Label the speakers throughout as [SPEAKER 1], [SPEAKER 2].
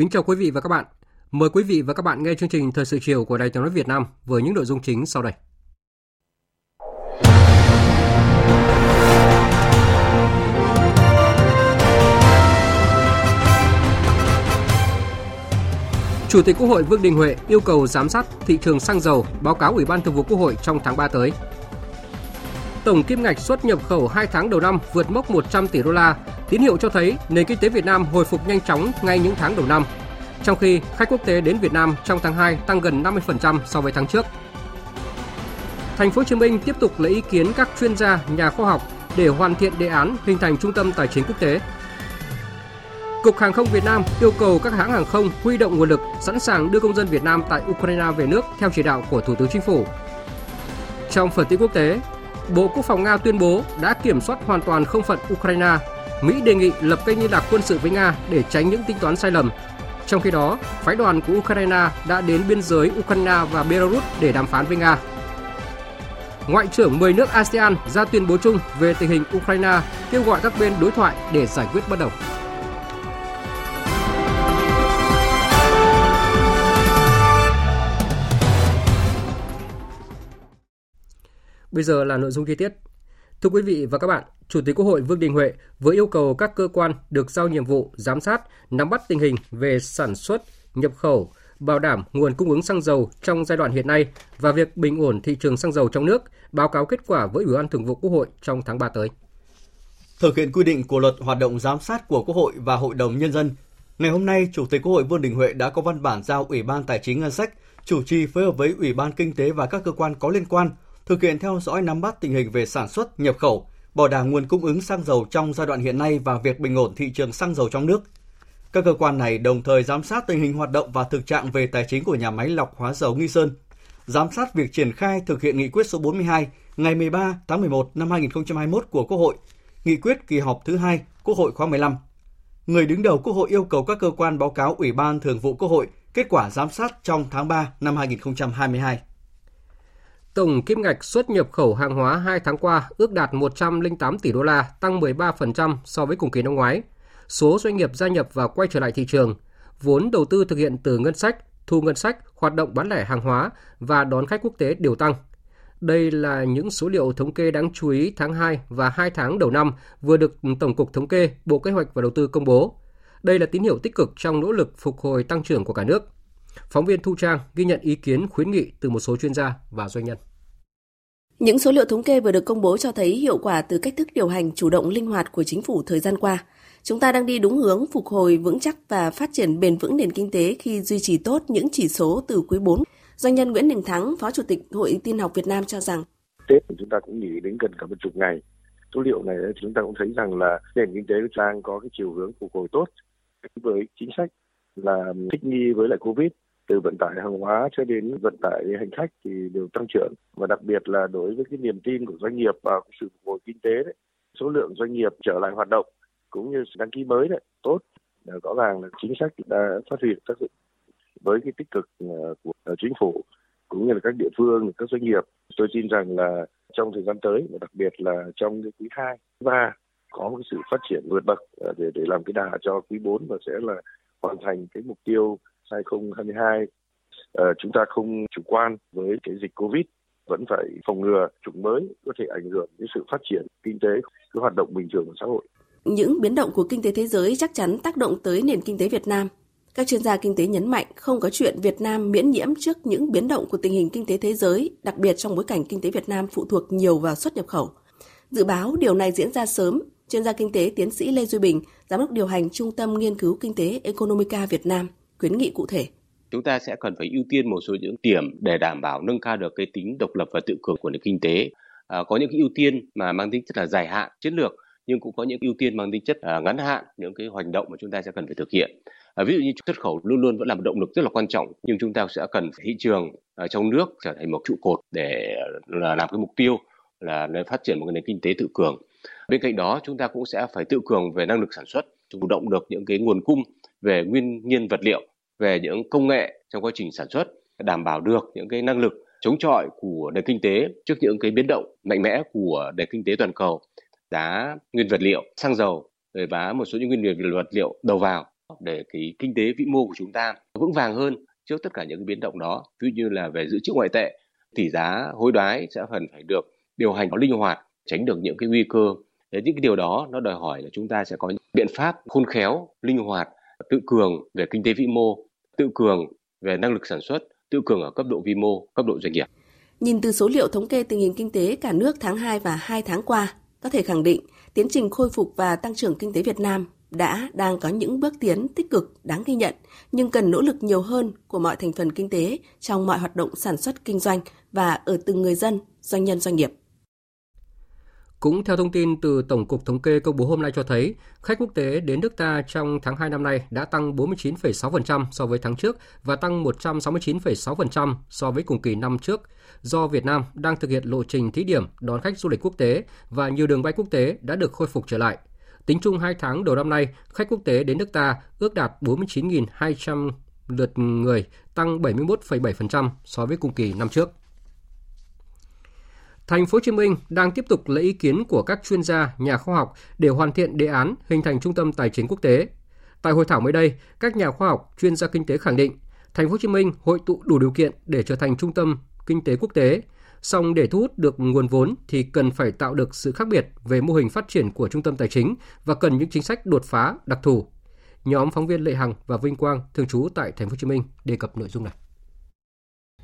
[SPEAKER 1] Kính chào quý vị và các bạn. Mời quý vị và các bạn nghe chương trình Thời sự chiều của Đài Tiếng nói Việt Nam với những nội dung chính sau đây. Chủ tịch Quốc hội Vương Đình Huệ yêu cầu giám sát thị trường xăng dầu, báo cáo Ủy ban Thường vụ Quốc hội trong tháng 3 tới. Tổng kim ngạch xuất nhập khẩu 2 tháng đầu năm vượt mốc 100 tỷ đô la, tín hiệu cho thấy nền kinh tế Việt Nam hồi phục nhanh chóng ngay những tháng đầu năm. Trong khi khách quốc tế đến Việt Nam trong tháng 2 tăng gần 50% so với tháng trước. Thành phố Hồ Chí Minh tiếp tục lấy ý kiến các chuyên gia, nhà khoa học để hoàn thiện đề án hình thành trung tâm tài chính quốc tế. Cục Hàng không Việt Nam yêu cầu các hãng hàng không huy động nguồn lực sẵn sàng đưa công dân Việt Nam tại Ukraine về nước theo chỉ đạo của Thủ tướng Chính phủ. Trong phần tin quốc tế, Bộ Quốc phòng Nga tuyên bố đã kiểm soát hoàn toàn không phận Ukraine. Mỹ đề nghị lập kênh liên lạc quân sự với Nga để tránh những tính toán sai lầm. Trong khi đó, phái đoàn của Ukraine đã đến biên giới Ukraine và Belarus để đàm phán với Nga. Ngoại trưởng 10 nước ASEAN ra tuyên bố chung về tình hình Ukraine, kêu gọi các bên đối thoại để giải quyết bất đồng. Bây giờ là nội dung chi tiết. Thưa quý vị và các bạn, Chủ tịch Quốc hội Vương Đình Huệ vừa yêu cầu các cơ quan được giao nhiệm vụ giám sát, nắm bắt tình hình về sản xuất, nhập khẩu, bảo đảm nguồn cung ứng xăng dầu trong giai đoạn hiện nay và việc bình ổn thị trường xăng dầu trong nước, báo cáo kết quả với Ủy ban Thường vụ Quốc hội trong tháng 3 tới.
[SPEAKER 2] Thực hiện quy định của luật hoạt động giám sát của Quốc hội và Hội đồng Nhân dân, ngày hôm nay, Chủ tịch Quốc hội Vương Đình Huệ đã có văn bản giao Ủy ban Tài chính Ngân sách chủ trì phối hợp với Ủy ban Kinh tế và các cơ quan có liên quan thực hiện theo dõi nắm bắt tình hình về sản xuất, nhập khẩu, bảo đảm nguồn cung ứng xăng dầu trong giai đoạn hiện nay và việc bình ổn thị trường xăng dầu trong nước. Các cơ quan này đồng thời giám sát tình hình hoạt động và thực trạng về tài chính của nhà máy lọc hóa dầu Nghi Sơn, giám sát việc triển khai thực hiện nghị quyết số 42 ngày 13 tháng 11 năm 2021 của Quốc hội, nghị quyết kỳ họp thứ hai Quốc hội khóa 15. Người đứng đầu Quốc hội yêu cầu các cơ quan báo cáo Ủy ban Thường vụ Quốc hội kết quả giám sát trong tháng 3 năm 2022.
[SPEAKER 1] Tổng kim ngạch xuất nhập khẩu hàng hóa 2 tháng qua ước đạt 108 tỷ đô la, tăng 13% so với cùng kỳ năm ngoái. Số doanh nghiệp gia nhập và quay trở lại thị trường, vốn đầu tư thực hiện từ ngân sách, thu ngân sách, hoạt động bán lẻ hàng hóa và đón khách quốc tế đều tăng. Đây là những số liệu thống kê đáng chú ý tháng 2 và 2 tháng đầu năm vừa được Tổng cục Thống kê, Bộ Kế hoạch và Đầu tư công bố. Đây là tín hiệu tích cực trong nỗ lực phục hồi tăng trưởng của cả nước. Phóng viên Thu Trang ghi nhận ý kiến khuyến nghị từ một số chuyên gia và doanh nhân.
[SPEAKER 3] Những số liệu thống kê vừa được công bố cho thấy hiệu quả từ cách thức điều hành chủ động linh hoạt của chính phủ thời gian qua. Chúng ta đang đi đúng hướng phục hồi vững chắc và phát triển bền vững nền kinh tế khi duy trì tốt những chỉ số từ quý 4. Doanh nhân Nguyễn Đình Thắng, Phó Chủ tịch Hội Tin học Việt Nam cho rằng
[SPEAKER 4] Tết chúng ta cũng nghỉ đến gần cả một chục ngày. Số liệu này thì chúng ta cũng thấy rằng là nền kinh tế của đang có cái chiều hướng phục hồi tốt với chính sách là thích nghi với lại Covid. Từ vận tải hàng hóa cho đến vận tải hành khách thì đều tăng trưởng. Và đặc biệt là đối với cái niềm tin của doanh nghiệp vào sự phục hồi kinh tế đấy, số lượng doanh nghiệp trở lại hoạt động cũng như đăng ký mới đấy, tốt. Rõ ràng là chính sách đã phát huy tác dụng với cái tích cực ờ, của ờ, chính phủ cũng như là các địa phương, các doanh nghiệp. Tôi tin rằng là trong thời gian tới và đặc biệt là trong cái quý hai ba có một sự phát triển vượt bậc ờ, để để làm cái đà cho quý 4 và sẽ là hoàn thành cái mục tiêu 2022 uh, ờ, chúng ta không chủ quan với cái dịch Covid vẫn phải phòng ngừa chủng mới có thể ảnh hưởng đến sự phát triển kinh tế, cái hoạt động bình thường của xã hội.
[SPEAKER 3] Những biến động của kinh tế thế giới chắc chắn tác động tới nền kinh tế Việt Nam. Các chuyên gia kinh tế nhấn mạnh không có chuyện Việt Nam miễn nhiễm trước những biến động của tình hình kinh tế thế giới, đặc biệt trong bối cảnh kinh tế Việt Nam phụ thuộc nhiều vào xuất nhập khẩu. Dự báo điều này diễn ra sớm Chuyên gia kinh tế tiến sĩ Lê Duy Bình, giám đốc điều hành Trung tâm Nghiên cứu Kinh tế Economica Việt Nam, khuyến nghị cụ thể
[SPEAKER 5] chúng ta sẽ cần phải ưu tiên một số những điểm để đảm bảo nâng cao được cái tính độc lập và tự cường của nền kinh tế. À, có những cái ưu tiên mà mang tính chất là dài hạn, chiến lược nhưng cũng có những ưu tiên mang tính chất à, ngắn hạn, những cái hành động mà chúng ta sẽ cần phải thực hiện. À, ví dụ như xuất khẩu luôn luôn vẫn là một động lực rất là quan trọng nhưng chúng ta sẽ cần thị trường ở trong nước trở thành một trụ cột để à, là làm cái mục tiêu là phát triển một nền kinh tế tự cường. Bên cạnh đó chúng ta cũng sẽ phải tự cường về năng lực sản xuất, chủ động được những cái nguồn cung về nguyên nhiên vật liệu về những công nghệ trong quá trình sản xuất đảm bảo được những cái năng lực chống chọi của nền kinh tế trước những cái biến động mạnh mẽ của nền kinh tế toàn cầu giá nguyên vật liệu xăng dầu rồi và một số những nguyên vật liệu đầu vào để cái kinh tế vĩ mô của chúng ta vững vàng hơn trước tất cả những cái biến động đó. Ví dụ như là về dự trữ ngoại tệ tỷ giá hối đoái sẽ phần phải được điều hành có linh hoạt tránh được những cái nguy cơ Thế những cái điều đó nó đòi hỏi là chúng ta sẽ có những biện pháp khôn khéo linh hoạt tự cường về kinh tế vĩ mô tự cường về năng lực sản xuất, tự cường ở cấp độ vi mô, cấp độ doanh nghiệp.
[SPEAKER 3] Nhìn từ số liệu thống kê tình hình kinh tế cả nước tháng 2 và 2 tháng qua, có thể khẳng định tiến trình khôi phục và tăng trưởng kinh tế Việt Nam đã đang có những bước tiến tích cực đáng ghi nhận, nhưng cần nỗ lực nhiều hơn của mọi thành phần kinh tế trong mọi hoạt động sản xuất kinh doanh và ở từng người dân, doanh nhân doanh nghiệp.
[SPEAKER 1] Cũng theo thông tin từ Tổng cục Thống kê công bố hôm nay cho thấy, khách quốc tế đến nước ta trong tháng 2 năm nay đã tăng 49,6% so với tháng trước và tăng 169,6% so với cùng kỳ năm trước, do Việt Nam đang thực hiện lộ trình thí điểm đón khách du lịch quốc tế và nhiều đường bay quốc tế đã được khôi phục trở lại. Tính chung 2 tháng đầu năm nay, khách quốc tế đến nước ta ước đạt 49.200 lượt người, tăng 71,7% so với cùng kỳ năm trước. Thành phố Hồ Chí Minh đang tiếp tục lấy ý kiến của các chuyên gia, nhà khoa học để hoàn thiện đề án hình thành trung tâm tài chính quốc tế. Tại hội thảo mới đây, các nhà khoa học, chuyên gia kinh tế khẳng định Thành phố Hồ Chí Minh hội tụ đủ điều kiện để trở thành trung tâm kinh tế quốc tế. Song để thu hút được nguồn vốn thì cần phải tạo được sự khác biệt về mô hình phát triển của trung tâm tài chính và cần những chính sách đột phá đặc thù. Nhóm phóng viên Lệ Hằng và Vinh Quang thường trú tại Thành phố Hồ Chí Minh đề cập nội dung này.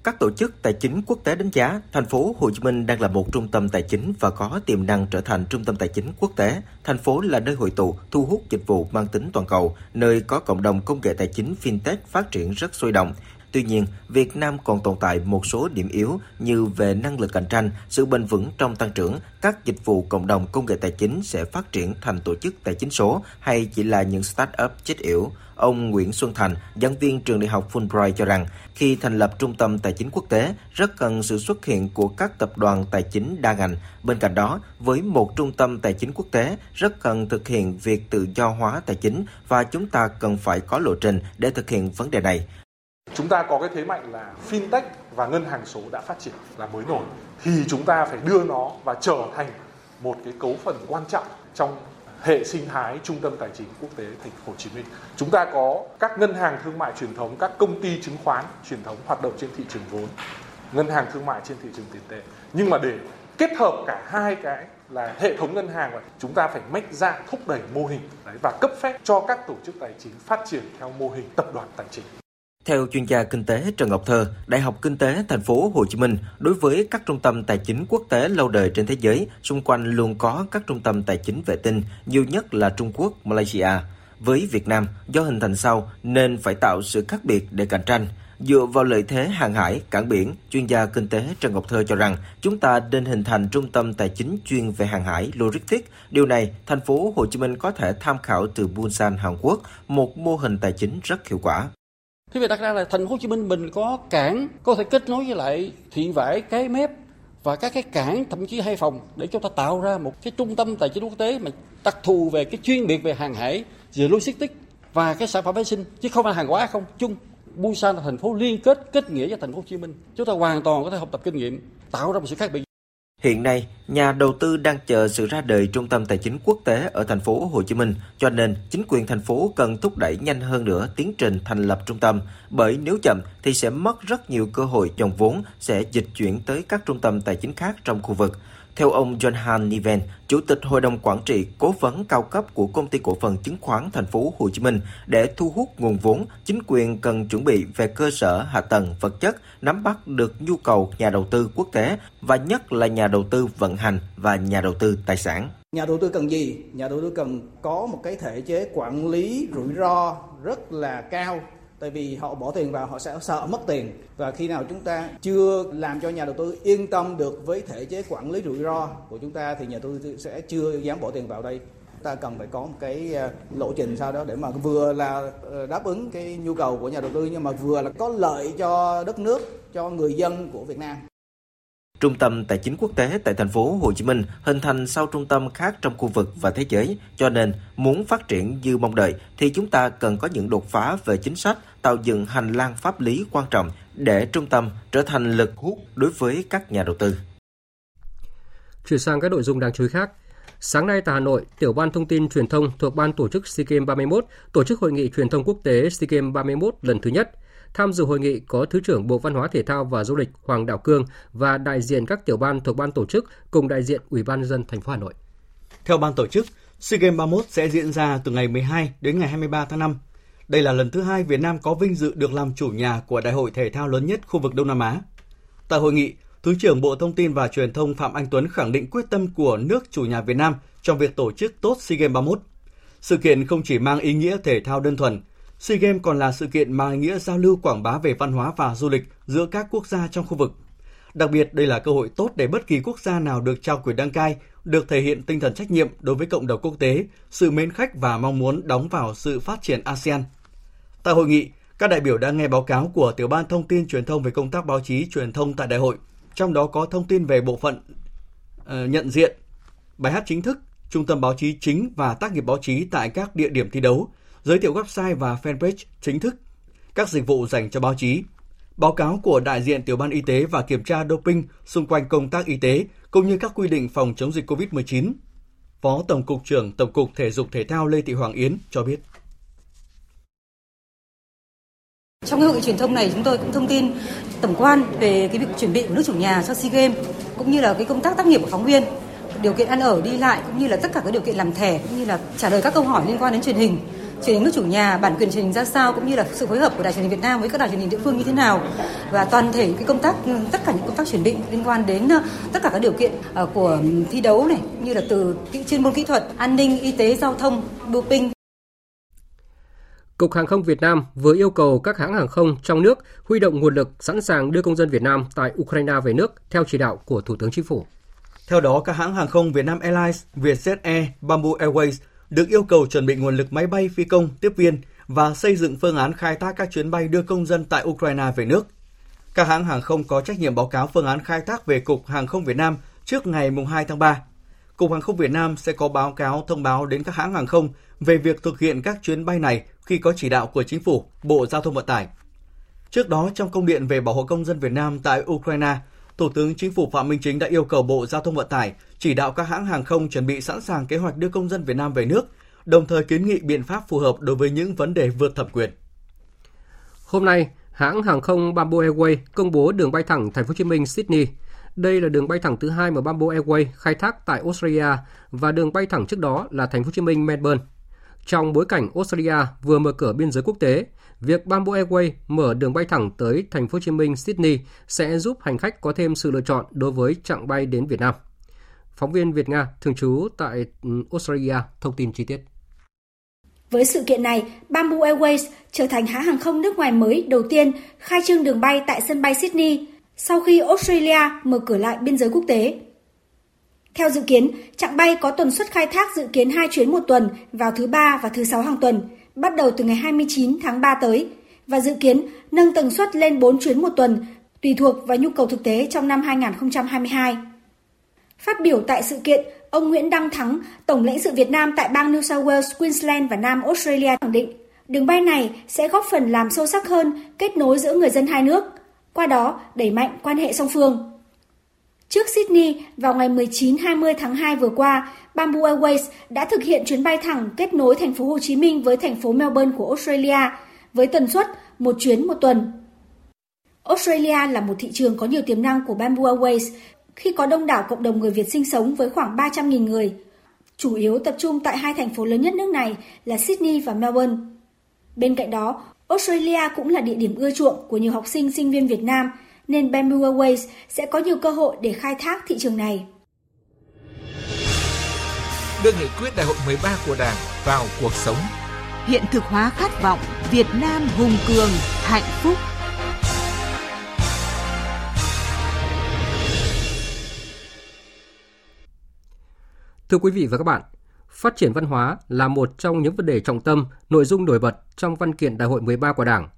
[SPEAKER 6] Các tổ chức tài chính quốc tế đánh giá thành phố Hồ Chí Minh đang là một trung tâm tài chính và có tiềm năng trở thành trung tâm tài chính quốc tế. Thành phố là nơi hội tụ, thu hút dịch vụ mang tính toàn cầu, nơi có cộng đồng công nghệ tài chính fintech phát triển rất sôi động. Tuy nhiên, Việt Nam còn tồn tại một số điểm yếu như về năng lực cạnh tranh, sự bền vững trong tăng trưởng, các dịch vụ cộng đồng công nghệ tài chính sẽ phát triển thành tổ chức tài chính số hay chỉ là những start-up chết yểu. Ông Nguyễn Xuân Thành, giảng viên trường đại học Fulbright cho rằng, khi thành lập trung tâm tài chính quốc tế, rất cần sự xuất hiện của các tập đoàn tài chính đa ngành. Bên cạnh đó, với một trung tâm tài chính quốc tế, rất cần thực hiện việc tự do hóa tài chính và chúng ta cần phải có lộ trình để thực hiện vấn đề này.
[SPEAKER 7] Chúng ta có cái thế mạnh là fintech và ngân hàng số đã phát triển là mới nổi thì chúng ta phải đưa nó và trở thành một cái cấu phần quan trọng trong hệ sinh thái trung tâm tài chính quốc tế thành phố Hồ Chí Minh. Chúng ta có các ngân hàng thương mại truyền thống, các công ty chứng khoán truyền thống hoạt động trên thị trường vốn, ngân hàng thương mại trên thị trường tiền tệ. Nhưng mà để kết hợp cả hai cái là hệ thống ngân hàng và chúng ta phải mạnh dạng thúc đẩy mô hình đấy và cấp phép cho các tổ chức tài chính phát triển theo mô hình tập đoàn tài chính.
[SPEAKER 6] Theo chuyên gia kinh tế Trần Ngọc Thơ, Đại học Kinh tế Thành phố Hồ Chí Minh, đối với các trung tâm tài chính quốc tế lâu đời trên thế giới, xung quanh luôn có các trung tâm tài chính vệ tinh, nhiều nhất là Trung Quốc, Malaysia. Với Việt Nam, do hình thành sau nên phải tạo sự khác biệt để cạnh tranh. Dựa vào lợi thế hàng hải, cảng biển, chuyên gia kinh tế Trần Ngọc Thơ cho rằng chúng ta nên hình thành trung tâm tài chính chuyên về hàng hải, logistics. Điều này, thành phố Hồ Chí Minh có thể tham khảo từ Busan, Hàn Quốc, một mô hình tài chính rất hiệu quả.
[SPEAKER 8] Thế việc đặt ra là thành phố Hồ Chí Minh mình có cảng có thể kết nối với lại thị vải cái mép và các cái cảng thậm chí hai phòng để chúng ta tạo ra một cái trung tâm tài chính quốc tế mà đặc thù về cái chuyên biệt về hàng hải, về logistics và cái sản phẩm vệ sinh chứ không phải hàng hóa không chung. Busan là thành phố liên kết kết nghĩa với thành phố Hồ Chí Minh. Chúng ta hoàn toàn có thể học tập kinh nghiệm, tạo ra một sự khác biệt.
[SPEAKER 6] Hiện nay, nhà đầu tư đang chờ sự ra đời trung tâm tài chính quốc tế ở thành phố Hồ Chí Minh, cho nên chính quyền thành phố cần thúc đẩy nhanh hơn nữa tiến trình thành lập trung tâm, bởi nếu chậm thì sẽ mất rất nhiều cơ hội dòng vốn sẽ dịch chuyển tới các trung tâm tài chính khác trong khu vực. Theo ông John Han Niven, Chủ tịch Hội đồng Quản trị, cố vấn cao cấp của Công ty Cổ phần Chứng khoán Thành phố Hồ Chí Minh, để thu hút nguồn vốn, chính quyền cần chuẩn bị về cơ sở hạ tầng vật chất, nắm bắt được nhu cầu nhà đầu tư quốc tế và nhất là nhà đầu tư vận hành và nhà đầu tư tài sản.
[SPEAKER 9] Nhà đầu tư cần gì? Nhà đầu tư cần có một cái thể chế quản lý rủi ro rất là cao tại vì họ bỏ tiền vào, họ sẽ sợ mất tiền và khi nào chúng ta chưa làm cho nhà đầu tư yên tâm được với thể chế quản lý rủi ro của chúng ta, thì nhà đầu tư sẽ chưa dám bỏ tiền vào đây ta cần phải có một cái ờ, lộ trình sau đó để mà vừa là ờ, đáp ứng cái nhu cầu của nhà đầu tư, nhưng mà vừa là có lợi cho đất nước, cho người dân của Việt Nam.
[SPEAKER 6] Trung tâm Tài chính quốc tế tại thành phố Hồ Chí Minh hình thành sau trung tâm khác trong khu vực và thế giới, cho nên muốn phát triển như mong đợi thì chúng ta cần có những đột phá về chính sách, tạo dựng hành lang pháp lý quan trọng để trung tâm trở thành lực hút đối với các nhà đầu tư.
[SPEAKER 1] Chuyển sang các nội dung đáng chú ý khác. Sáng nay tại Hà Nội, Tiểu ban Thông tin Truyền thông thuộc Ban tổ chức SEA Games 31 tổ chức hội nghị truyền thông quốc tế SEA Games 31 lần thứ nhất – Tham dự hội nghị có Thứ trưởng Bộ Văn hóa Thể thao và Du lịch Hoàng Đạo Cương và đại diện các tiểu ban thuộc ban tổ chức cùng đại diện Ủy ban nhân dân thành phố Hà Nội.
[SPEAKER 2] Theo ban tổ chức, SEA Games 31 sẽ diễn ra từ ngày 12 đến ngày 23 tháng 5. Đây là lần thứ hai Việt Nam có vinh dự được làm chủ nhà của đại hội thể thao lớn nhất khu vực Đông Nam Á. Tại hội nghị, Thứ trưởng Bộ Thông tin và Truyền thông Phạm Anh Tuấn khẳng định quyết tâm của nước chủ nhà Việt Nam trong việc tổ chức tốt SEA Games 31. Sự kiện không chỉ mang ý nghĩa thể thao đơn thuần, SEA Games còn là sự kiện mang ý nghĩa giao lưu quảng bá về văn hóa và du lịch giữa các quốc gia trong khu vực. Đặc biệt, đây là cơ hội tốt để bất kỳ quốc gia nào được trao quyền đăng cai được thể hiện tinh thần trách nhiệm đối với cộng đồng quốc tế, sự mến khách và mong muốn đóng vào sự phát triển ASEAN. Tại hội nghị, các đại biểu đã nghe báo cáo của Tiểu ban Thông tin Truyền thông về công tác báo chí truyền thông tại đại hội, trong đó có thông tin về bộ phận uh, nhận diện, bài hát chính thức, trung tâm báo chí chính và tác nghiệp báo chí tại các địa điểm thi đấu, giới thiệu website và fanpage chính thức, các dịch vụ dành cho báo chí, báo cáo của đại diện tiểu ban y tế và kiểm tra doping xung quanh công tác y tế cũng như các quy định phòng chống dịch COVID-19. Phó Tổng cục trưởng Tổng cục Thể dục Thể thao Lê Thị Hoàng Yến cho biết.
[SPEAKER 10] Trong cái hội nghị truyền thông này chúng tôi cũng thông tin tổng quan về cái việc chuẩn bị của nước chủ nhà cho SEA Games cũng như là cái công tác tác nghiệp của phóng viên, điều kiện ăn ở đi lại cũng như là tất cả các điều kiện làm thẻ cũng như là trả lời các câu hỏi liên quan đến truyền hình truyền hình nước chủ nhà bản quyền truyền hình ra sao cũng như là sự phối hợp của đài truyền hình Việt Nam với các đài truyền hình địa phương như thế nào và toàn thể cái công tác tất cả những công tác chuẩn bị liên quan đến ờ, tất cả các điều kiện ờ, của thi đấu này như là từ chuyên môn kỹ thuật, an ninh, y tế, giao thông, doping
[SPEAKER 1] Cục Hàng không Việt Nam vừa yêu cầu các hãng hàng không trong nước huy động nguồn lực sẵn sàng đưa công dân Việt Nam tại Ukraine về nước theo chỉ đạo của Thủ tướng Chính phủ.
[SPEAKER 2] Theo đó, các hãng hàng không Việt Nam Airlines, Vietjet Air, Bamboo Airways được yêu cầu chuẩn bị nguồn lực máy bay phi công, tiếp viên và xây dựng phương án khai thác các chuyến bay đưa công dân tại Ukraine về nước. Các hãng hàng không có trách nhiệm báo cáo phương án khai thác về Cục Hàng không Việt Nam trước ngày 2 tháng 3. Cục Hàng không Việt Nam sẽ có báo cáo thông báo đến các hãng hàng không về việc thực hiện các chuyến bay này khi có chỉ đạo của Chính phủ, Bộ Giao thông Vận tải. Trước đó, trong công điện về bảo hộ công dân Việt Nam tại Ukraine, Thủ tướng Chính phủ Phạm Minh Chính đã yêu cầu Bộ Giao thông Vận tải chỉ đạo các hãng hàng không chuẩn bị sẵn sàng kế hoạch đưa công dân Việt Nam về nước, đồng thời kiến nghị biện pháp phù hợp đối với những vấn đề vượt thẩm quyền.
[SPEAKER 1] Hôm nay, hãng hàng không Bamboo Airways công bố đường bay thẳng Thành phố Hồ Chí Minh Sydney. Đây là đường bay thẳng thứ hai mà Bamboo Airways khai thác tại Australia và đường bay thẳng trước đó là Thành phố Hồ Chí Minh Melbourne. Trong bối cảnh Australia vừa mở cửa biên giới quốc tế, việc Bamboo Airways mở đường bay thẳng tới thành phố Hồ Chí Minh Sydney sẽ giúp hành khách có thêm sự lựa chọn đối với chặng bay đến Việt Nam. Phóng viên Việt Nga thường trú tại ừ, Australia thông tin chi tiết.
[SPEAKER 11] Với sự kiện này, Bamboo Airways trở thành hãng hàng không nước ngoài mới đầu tiên khai trương đường bay tại sân bay Sydney sau khi Australia mở cửa lại biên giới quốc tế. Theo dự kiến, chặng bay có tần suất khai thác dự kiến 2 chuyến một tuần vào thứ ba và thứ sáu hàng tuần, bắt đầu từ ngày 29 tháng 3 tới và dự kiến nâng tần suất lên 4 chuyến một tuần tùy thuộc vào nhu cầu thực tế trong năm 2022. Phát biểu tại sự kiện, ông Nguyễn Đăng Thắng, Tổng lãnh sự Việt Nam tại bang New South Wales, Queensland và Nam Australia khẳng định, đường bay này sẽ góp phần làm sâu sắc hơn kết nối giữa người dân hai nước, qua đó đẩy mạnh quan hệ song phương. Trước Sydney, vào ngày 19-20 tháng 2 vừa qua, Bamboo Airways đã thực hiện chuyến bay thẳng kết nối thành phố Hồ Chí Minh với thành phố Melbourne của Australia với tần suất một chuyến một tuần. Australia là một thị trường có nhiều tiềm năng của Bamboo Airways khi có đông đảo cộng đồng người Việt sinh sống với khoảng 300.000 người, chủ yếu tập trung tại hai thành phố lớn nhất nước này là Sydney và Melbourne. Bên cạnh đó, Australia cũng là địa điểm ưa chuộng của nhiều học sinh sinh viên Việt Nam nên Bamboo Airways sẽ có nhiều cơ hội để khai thác thị trường này.
[SPEAKER 12] đưa nghị quyết đại hội 13 của Đảng vào cuộc sống.
[SPEAKER 13] Hiện thực hóa khát vọng Việt Nam hùng cường, hạnh phúc.
[SPEAKER 1] Thưa quý vị và các bạn, phát triển văn hóa là một trong những vấn đề trọng tâm, nội dung nổi bật trong văn kiện Đại hội 13 của Đảng.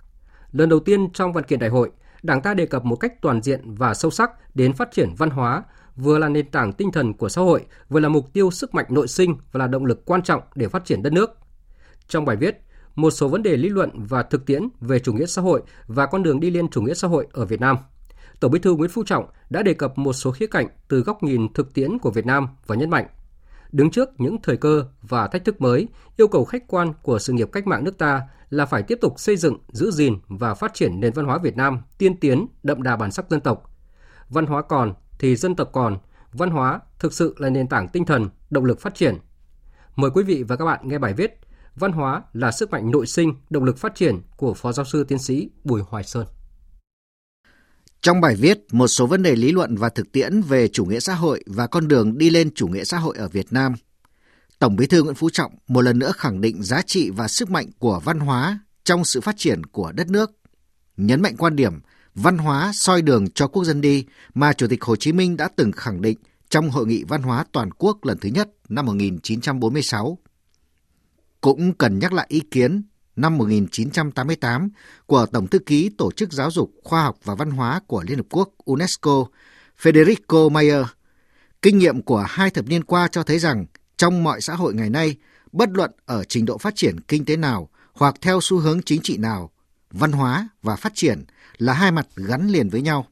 [SPEAKER 1] Lần đầu tiên trong văn kiện đại hội, Đảng ta đề cập một cách toàn diện và sâu sắc đến phát triển văn hóa, vừa là nền tảng tinh thần của xã hội, vừa là mục tiêu sức mạnh nội sinh và là động lực quan trọng để phát triển đất nước. Trong bài viết, một số vấn đề lý luận và thực tiễn về chủ nghĩa xã hội và con đường đi lên chủ nghĩa xã hội ở Việt Nam. Tổng Bí thư Nguyễn Phú Trọng đã đề cập một số khía cạnh từ góc nhìn thực tiễn của Việt Nam và nhấn mạnh đứng trước những thời cơ và thách thức mới, yêu cầu khách quan của sự nghiệp cách mạng nước ta là phải tiếp tục xây dựng, giữ gìn và phát triển nền văn hóa Việt Nam tiên tiến, đậm đà bản sắc dân tộc. Văn hóa còn thì dân tộc còn, văn hóa thực sự là nền tảng tinh thần, động lực phát triển. Mời quý vị và các bạn nghe bài viết Văn hóa là sức mạnh nội sinh, động lực phát triển của Phó Giáo sư Tiến sĩ Bùi Hoài Sơn.
[SPEAKER 14] Trong bài viết, một số vấn đề lý luận và thực tiễn về chủ nghĩa xã hội và con đường đi lên chủ nghĩa xã hội ở Việt Nam, Tổng Bí thư Nguyễn Phú Trọng một lần nữa khẳng định giá trị và sức mạnh của văn hóa trong sự phát triển của đất nước, nhấn mạnh quan điểm văn hóa soi đường cho quốc dân đi mà Chủ tịch Hồ Chí Minh đã từng khẳng định trong Hội nghị Văn hóa Toàn quốc lần thứ nhất năm 1946. Cũng cần nhắc lại ý kiến năm 1988 của Tổng thư ký Tổ chức Giáo dục, Khoa học và Văn hóa của Liên Hợp Quốc UNESCO Federico Mayer. Kinh nghiệm của hai thập niên qua cho thấy rằng trong mọi xã hội ngày nay, bất luận ở trình độ phát triển kinh tế nào hoặc theo xu hướng chính trị nào, văn hóa và phát triển là hai mặt gắn liền với nhau.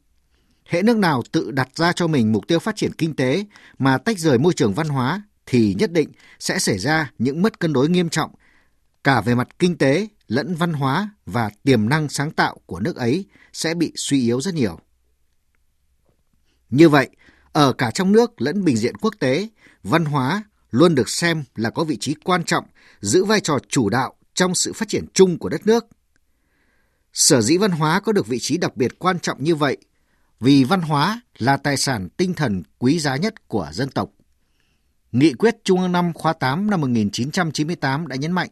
[SPEAKER 14] Hệ nước nào tự đặt ra cho mình mục tiêu phát triển kinh tế mà tách rời môi trường văn hóa thì nhất định sẽ xảy ra những mất cân đối nghiêm trọng cả về mặt kinh tế lẫn văn hóa và tiềm năng sáng tạo của nước ấy sẽ bị suy yếu rất nhiều. Như vậy, ở cả trong nước lẫn bình diện quốc tế, văn hóa luôn được xem là có vị trí quan trọng, giữ vai trò chủ đạo trong sự phát triển chung của đất nước. Sở dĩ văn hóa có được vị trí đặc biệt quan trọng như vậy vì văn hóa là tài sản tinh thần quý giá nhất của dân tộc. Nghị quyết Trung ương 5 khóa 8 năm 1998 đã nhấn mạnh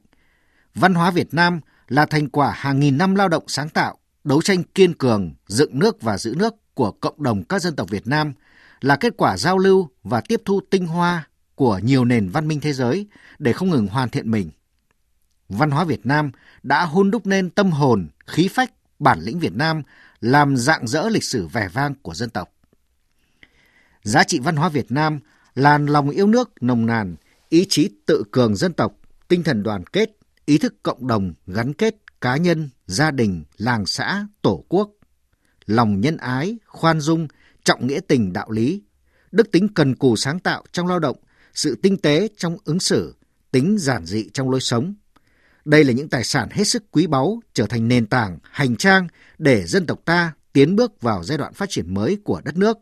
[SPEAKER 14] văn hóa Việt Nam là thành quả hàng nghìn năm lao động sáng tạo, đấu tranh kiên cường, dựng nước và giữ nước của cộng đồng các dân tộc Việt Nam, là kết quả giao lưu và tiếp thu tinh hoa của nhiều nền văn minh thế giới để không ngừng hoàn thiện mình. Văn hóa Việt Nam đã hôn đúc nên tâm hồn, khí phách, bản lĩnh Việt Nam làm dạng dỡ lịch sử vẻ vang của dân tộc. Giá trị văn hóa Việt Nam là lòng yêu nước nồng nàn, ý chí tự cường dân tộc, tinh thần đoàn kết, ý thức cộng đồng gắn kết cá nhân, gia đình, làng xã, tổ quốc, lòng nhân ái, khoan dung, trọng nghĩa tình đạo lý, đức tính cần cù sáng tạo trong lao động, sự tinh tế trong ứng xử, tính giản dị trong lối sống. Đây là những tài sản hết sức quý báu, trở thành nền tảng, hành trang để dân tộc ta tiến bước vào giai đoạn phát triển mới của đất nước.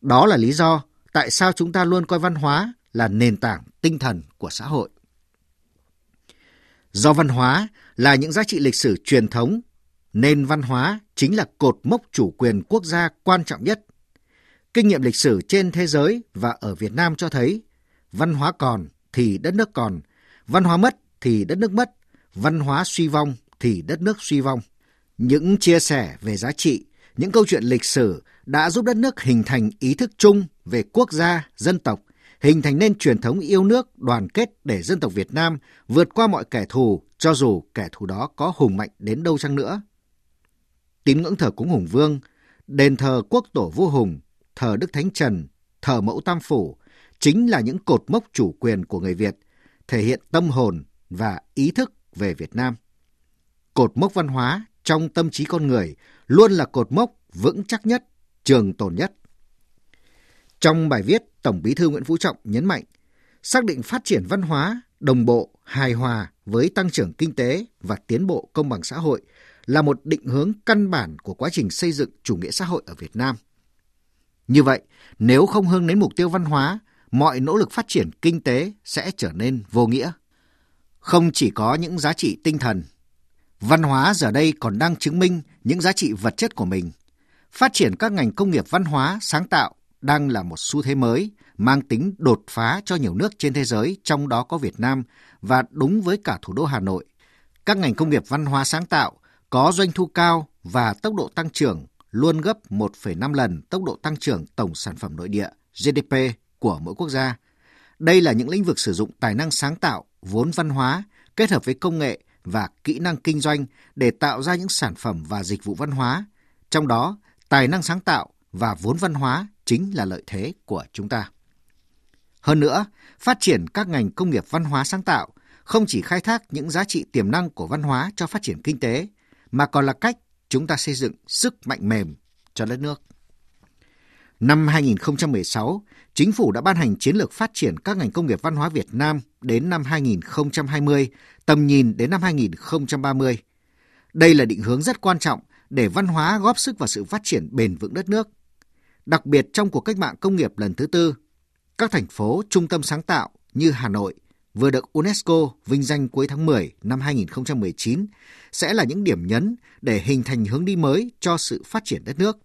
[SPEAKER 14] Đó là lý do tại sao chúng ta luôn coi văn hóa là nền tảng tinh thần của xã hội. Do văn hóa là những giá trị lịch sử truyền thống, nên văn hóa chính là cột mốc chủ quyền quốc gia quan trọng nhất. Kinh nghiệm lịch sử trên thế giới và ở Việt Nam cho thấy, văn hóa còn thì đất nước còn, văn hóa mất thì đất nước mất, văn hóa suy vong thì đất nước suy vong. Những chia sẻ về giá trị, những câu chuyện lịch sử đã giúp đất nước hình thành ý thức chung về quốc gia, dân tộc, hình thành nên truyền thống yêu nước, đoàn kết để dân tộc Việt Nam vượt qua mọi kẻ thù, cho dù kẻ thù đó có hùng mạnh đến đâu chăng nữa. Tín ngưỡng thờ cúng Hùng Vương, đền thờ quốc tổ vua Hùng, thờ Đức Thánh Trần, thờ mẫu Tam Phủ chính là những cột mốc chủ quyền của người Việt, thể hiện tâm hồn và ý thức về Việt Nam. Cột mốc văn hóa trong tâm trí con người luôn là cột mốc vững chắc nhất, trường tồn nhất. Trong bài viết, Tổng Bí thư Nguyễn Phú Trọng nhấn mạnh, xác định phát triển văn hóa đồng bộ, hài hòa với tăng trưởng kinh tế và tiến bộ công bằng xã hội là một định hướng căn bản của quá trình xây dựng chủ nghĩa xã hội ở Việt Nam. Như vậy, nếu không hướng đến mục tiêu văn hóa, mọi nỗ lực phát triển kinh tế sẽ trở nên vô nghĩa. Không chỉ có những giá trị tinh thần, văn hóa giờ đây còn đang chứng minh những giá trị vật chất của mình. Phát triển các ngành công nghiệp văn hóa, sáng tạo đang là một xu thế mới, mang tính đột phá cho nhiều nước trên thế giới, trong đó có Việt Nam, và đúng với cả thủ đô Hà Nội. Các ngành công nghiệp văn hóa sáng tạo có doanh thu cao và tốc độ tăng trưởng luôn gấp 1,5 lần tốc độ tăng trưởng tổng sản phẩm nội địa GDP của mỗi quốc gia. Đây là những lĩnh vực sử dụng tài năng sáng tạo, vốn văn hóa kết hợp với công nghệ và kỹ năng kinh doanh để tạo ra những sản phẩm và dịch vụ văn hóa. Trong đó, tài năng sáng tạo và vốn văn hóa chính là lợi thế của chúng ta. Hơn nữa, phát triển các ngành công nghiệp văn hóa sáng tạo không chỉ khai thác những giá trị tiềm năng của văn hóa cho phát triển kinh tế, mà còn là cách chúng ta xây dựng sức mạnh mềm cho đất nước. Năm 2016, Chính phủ đã ban hành chiến lược phát triển các ngành công nghiệp văn hóa Việt Nam đến năm 2020, tầm nhìn đến năm 2030. Đây là định hướng rất quan trọng để văn hóa góp sức vào sự phát triển bền vững đất nước. Đặc biệt trong cuộc cách mạng công nghiệp lần thứ tư, các thành phố trung tâm sáng tạo như Hà Nội vừa được UNESCO vinh danh cuối tháng 10 năm 2019 sẽ là những điểm nhấn để hình thành hướng đi mới cho sự phát triển đất nước.